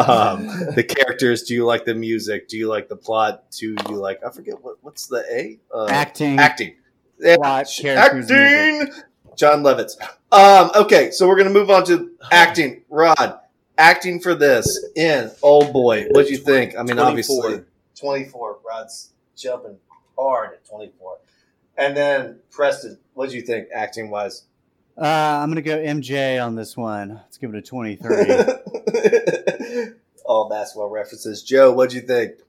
A: um, the characters? Do you like the music? Do you like the plot? Do you like I forget what what's the A uh,
B: acting.
A: acting
B: Plot,
A: sh-
B: characters,
A: acting. John Levitz. Um, okay, so we're gonna move on to acting. Rod, acting for this in Oh Boy. What do you think? I mean,
D: 24.
A: obviously, twenty four. Rod's jumping hard at twenty four. And then Preston, what do you think acting wise?
B: Uh, I'm gonna go MJ on this one. Let's give it a 23.
A: All basketball references. Joe, what do you think?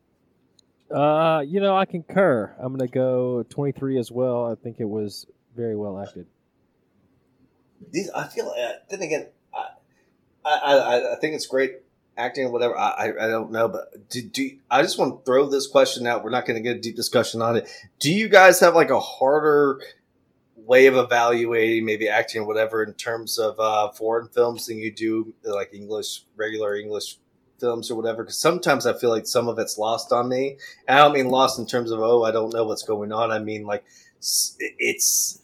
C: Uh, you know, I concur. I'm gonna go 23 as well. I think it was very well acted.
A: These, I feel. Uh, then again, I, I, I, I think it's great acting whatever. I, I, don't know, but do, do I just want to throw this question out? We're not going to get a deep discussion on it. Do you guys have like a harder way of evaluating maybe acting whatever in terms of uh, foreign films than you do like English regular English films or whatever? Because sometimes I feel like some of it's lost on me. And I don't mean lost in terms of oh I don't know what's going on. I mean like it's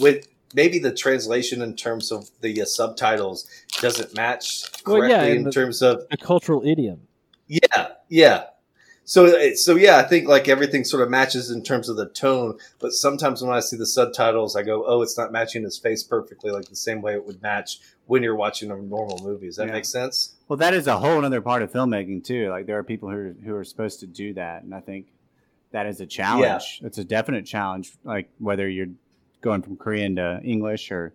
A: with maybe the translation in terms of the uh, subtitles doesn't match
C: Well,
A: correctly
C: yeah, and
A: in
C: the-
A: terms of
C: A cultural idiom.
A: yeah yeah so so yeah i think like everything sort of matches in terms of the tone but sometimes when i see the subtitles i go oh it's not matching his face perfectly like the same way it would match when you're watching a normal movie does that
B: Yeah.
A: make sense
B: well, that is a whole other part of filmmaking too. Like there are people who who are supposed to do that, and I think that is a challenge. It's a definite challenge. Like whether you're going from Korean to English or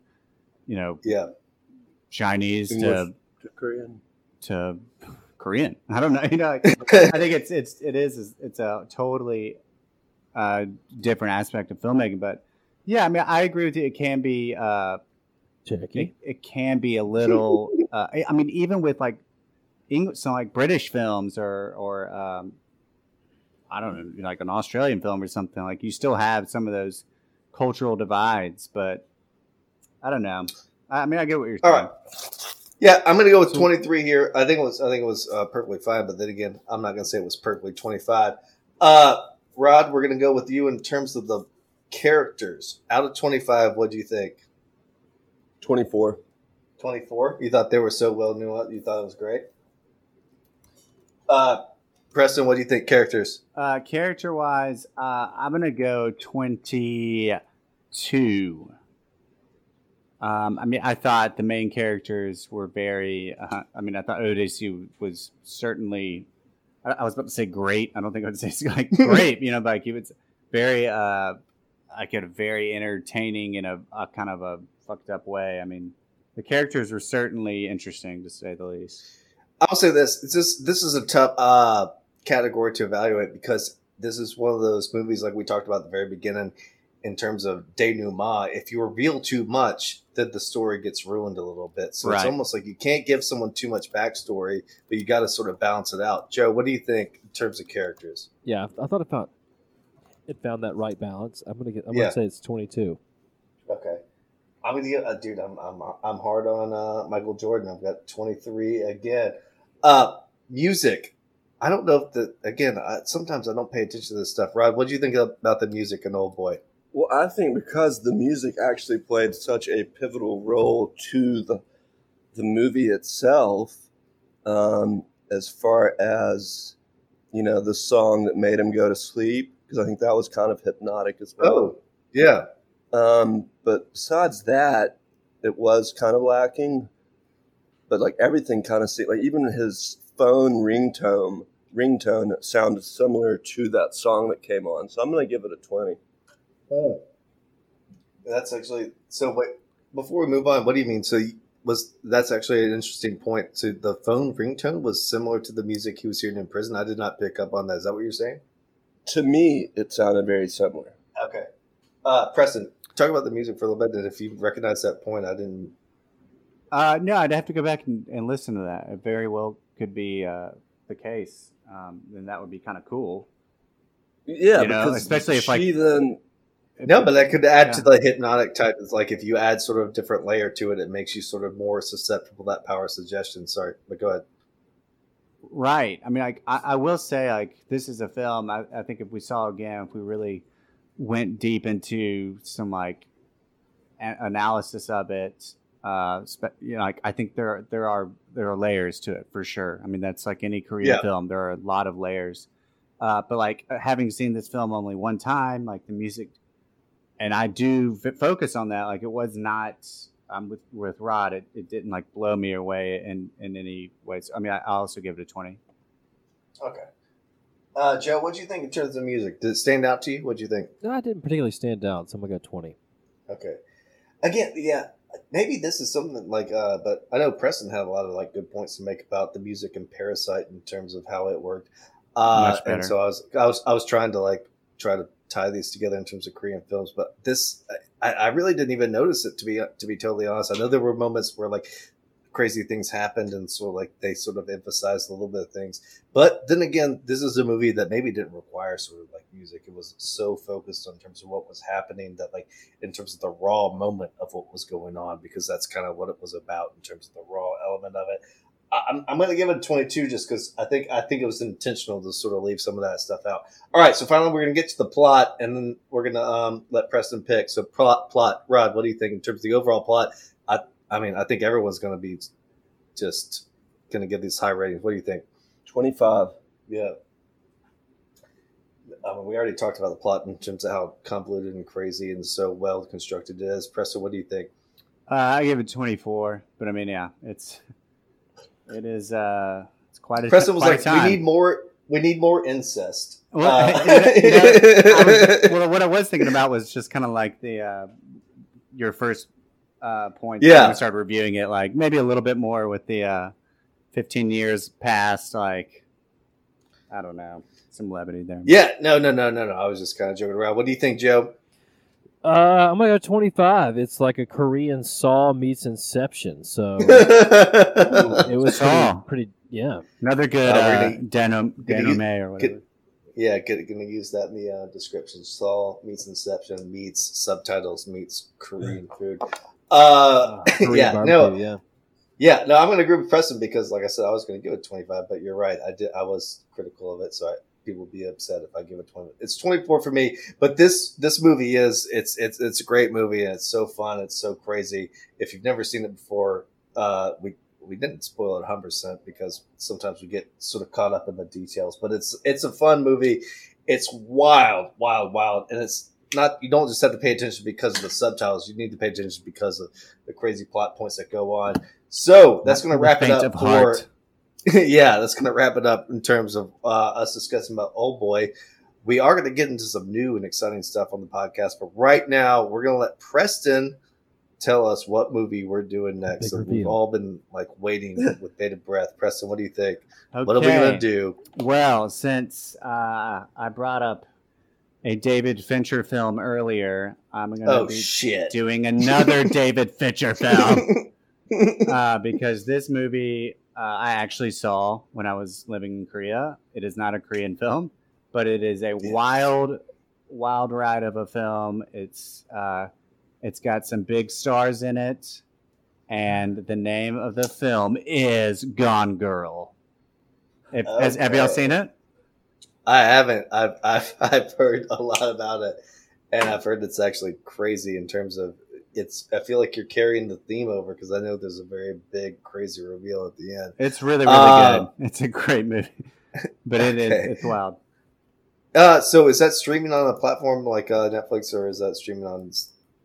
B: you know
A: Yeah.
B: Chinese
D: English.
B: to
D: To Korean.
B: to Korean. I don't know. You know, like, I think it's it's it is it's a totally uh, different aspect of filmmaking. But yeah, I mean, I agree with you. It can be uh, it, it can be a little. Uh, I I mean, even with like English, so like British films or or um, I don't know, like an Australian film or something. Like you still have some of those cultural divides, but I don't know. I I mean, I get what you're
A: All
B: saying.
A: right. Yeah, I'm going to go with 23 here. I think it was I think it was uh, perfectly fine, but then again, I'm not going to say it was perfectly 25. Uh, Rod, we're going to go with you in terms of the characters. Out of 25, what do you think?
D: 24.
A: 24. You thought they were so well nuanced. You thought it was great. Uh, Preston, what do you think? Characters.
B: Uh, character wise, uh, I'm gonna go 22. Um, I mean, I thought the main characters were very. Uh, I mean, I thought Odyssey was certainly. I, I was about to say great. I don't think I would say like great. You know, but like he was very, uh, like a very entertaining in a, a kind of a fucked up way. I mean, the characters were certainly interesting to say the least.
A: I'll say this: it's just this is a tough uh, category to evaluate because this is one of those movies like we talked about at the very beginning in terms of denouement. If you reveal too much, then the story gets ruined a little bit. So it's almost like you can't give someone too much backstory, but you got to sort of balance it out. Joe, what do you think in terms of characters?
C: Yeah, I thought it found it found that right balance. I'm gonna get. I'm
A: Yeah.
C: gonna say it's 22.
A: Okay. I'm gonna get, uh, dude. I'm I'm I'm hard on uh, Michael Jordan. I've got 23 again. Uh, music. I don't know if the again. I, sometimes I don't pay attention to this stuff. Rod, what do you think about the music in Oldboy?
D: Well, I think because the music actually played such a pivotal role to the the movie itself, um, as far as you know, the song that made him go to sleep, because I think that was kind of hypnotic as well.
A: Oh, yeah.
D: Um, but besides that, it was kind of lacking. But like everything kind of seemed like even his phone ringtone ringtone sounded similar to that song that came on. So I'm gonna give it a twenty.
A: Oh. That's actually so. Wait, before we move on, what do you mean? So you- was that's actually an interesting point. So the phone ringtone was similar to the music he was hearing in prison. I did not pick up on that. Is that what you're saying?
D: To me, it sounded very similar.
A: Okay. Uh, Preston, talk about the music for a little bit. And if you recognize that point, I didn't.
B: Uh, no, I'd have to go back and, and listen to that. It very well could be uh, the case. Um, then that would be kind of cool.
D: Yeah,
B: You know,
D: because
B: especially if, like-
D: she then
A: No, but that could add
B: Yeah.
A: to the hypnotic type. It's like if you add sort of different layer to it, it makes you sort of more susceptible to that power of suggestion. Sorry, but go ahead.
B: Right. I mean, like, I, I will say, like, this is a film. I, I think if we saw again, if we really went deep into some like analysis of it, uh, spe- you know, like I think there there are there are layers to it for sure. I mean, that's like any Korean
A: Yeah.
B: film. There are a lot of layers. Uh, but like having seen this film only one time, like the music, and I do f- focus on that. Like it was not. Um, with with Rod, it, it didn't like blow me away in in any ways. I mean, I, I also give it a twenty.
A: Okay. Uh, Joe, what do you think in terms of music? Did it stand out to you? What do you think?
C: No, I didn't particularly stand out, so I'm gonna go 20.
A: Okay. Again, yeah, maybe this is something that, like, uh, but I know Preston had a lot of like good points to make about the music and Parasite in terms of how it worked. Uh,
B: Much better.
A: and so I was, I was, I was trying to like try to tie these together in terms of Korean films, but this, I, I really didn't even notice it to be, to be totally honest. I know there were moments where like crazy things happened and so like they sort of emphasized a little bit of things, but then again, this is a movie that maybe didn't require sort of like music. It was so focused on terms of what was happening that like in terms of the raw moment of what was going on, because that's kind of what it was about in terms of the raw element of it. I'm, I'm going to give it a 22 just because I think I think it was intentional to sort of leave some of that stuff out. All right, so finally we're going to get to the plot, and then we're going to um, let Preston pick. So plot, plot, Rod, what do you think in terms of the overall plot? I I mean, I think everyone's going to be just going to give these high ratings. What do you think?
D: twenty five.
A: Yeah. I mean, we already talked about the plot in terms of how convoluted and crazy and so well constructed it is. Preston, what do you think?
B: Uh, I give it twenty four, but I mean, yeah, it's it is uh, it's quite a
A: Preston was
B: quite a
A: like,
B: time.
A: "We need more. We need more incest."
B: Well,
A: Uh,
B: you know, you know, I was- well, what I was thinking about was just kind of like the uh, your first uh, point.
A: Yeah.
B: when we started reviewing it, like maybe a little bit more with the uh, 15 years past. Like, I don't know, some levity there.
A: Yeah, no, no, no, no, no. I was just kind of joking around. What do you think, Joe?
C: Uh, I'm gonna go 25. It's like a Korean Saw meets Inception. So it was
B: Saw.
C: pretty, pretty yeah.
B: Another good
A: Uh, we're
B: uh,
A: gonna-
B: denim
A: gonna
B: denome
A: get-
B: or whatever.
A: good. Gonna use that in the uh, description. Saw meets Inception meets subtitles meets Korean food. Uh, yeah,
C: barbecue,
A: no,
C: yeah.
A: yeah, no. I'm gonna agree with Preston because, like I said, I was gonna give it 25, but you're right. I did. I was critical of it, so I, people would be upset if I give it 20. It's 24 for me, but this this movie is it's it's it's a great movie and it's so fun. It's so crazy. If you've never seen it before, uh, we we didn't spoil it 100 percent because sometimes we get sort of caught up in the details. But it's it's a fun movie. It's wild, wild, wild, and it's not. You don't just have to pay attention because of the subtitles. You need to pay attention because of the crazy plot points that go on. So that's going to wrap it up
B: of
A: for.
B: heart.
A: yeah, that's going to wrap it up in terms of uh, us discussing about Oldboy. We are going to get into some new and exciting stuff on the podcast, but right now we're going to let Preston tell us what movie we're doing next. So we've all been like waiting with bated breath. Preston, what do you think? What are we going to do?
B: Well, since uh, I brought up a David Fincher film earlier, I'm going to
A: Oh
B: be
A: shit!
B: doing another David Fincher film uh, because this movie uh, I actually saw when I was living in Korea. It is not a Korean film, but it is a wild, wild ride of a film. It's uh, it's got some big stars in it, and the name of the film is Gone Girl. If, has, have y'all seen it?
A: I haven't. I've, I've I've heard a lot about it, and I've heard it's actually crazy in terms of it's. I feel like you're carrying the theme over because I know there's a very big crazy reveal at the end.
B: It's really, really
A: Uh,
B: good. It's a great movie, but it is
A: Okay.
B: it's wild.
A: Uh, so is that streaming on a platform like uh, Netflix, or is that streaming on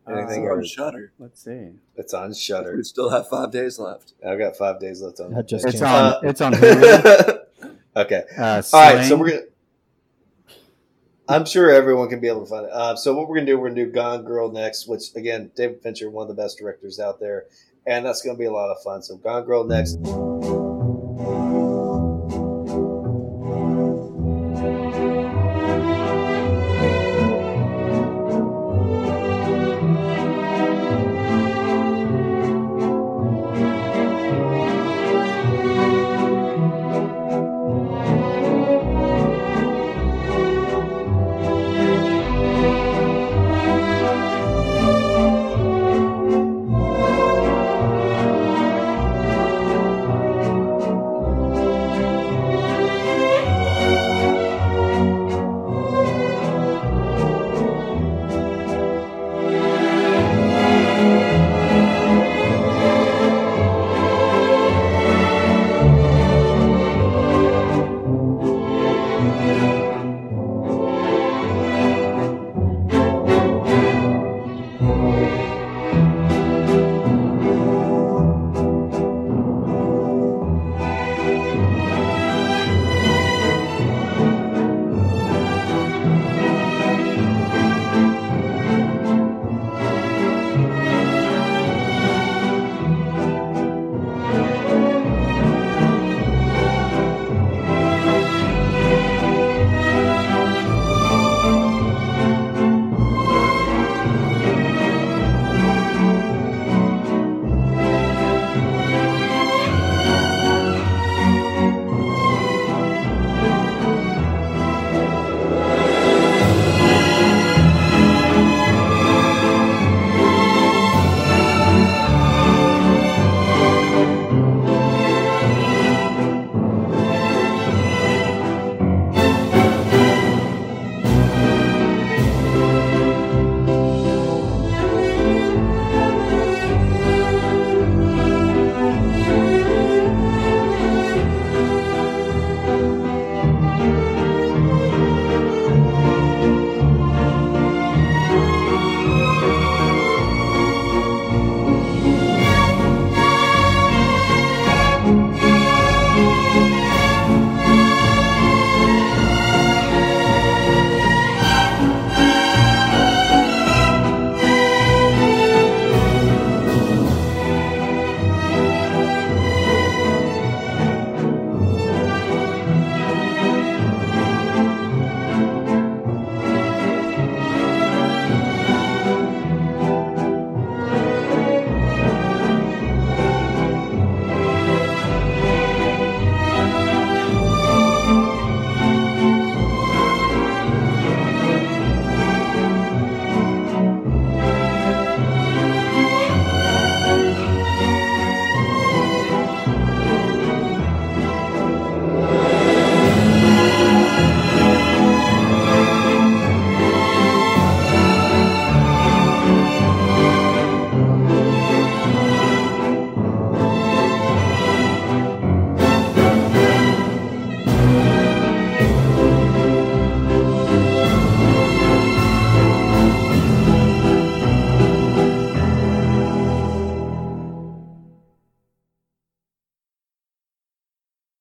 A: anything?
B: Uh,
D: on Shudder.
B: Let's see.
A: it's on Shudder.
D: We still have five days left.
A: I've got five days left on.
C: I just
B: It's on.
A: Uh,
B: it's on Hulu.
A: okay.
B: Uh,
A: All right, so we're gonna. I'm sure everyone can be able to find it. Uh, so what we're gonna do, we're gonna do Gone Girl next, which again, David Fincher, one of the best directors out there, and that's gonna be a lot of fun. So Gone Girl next.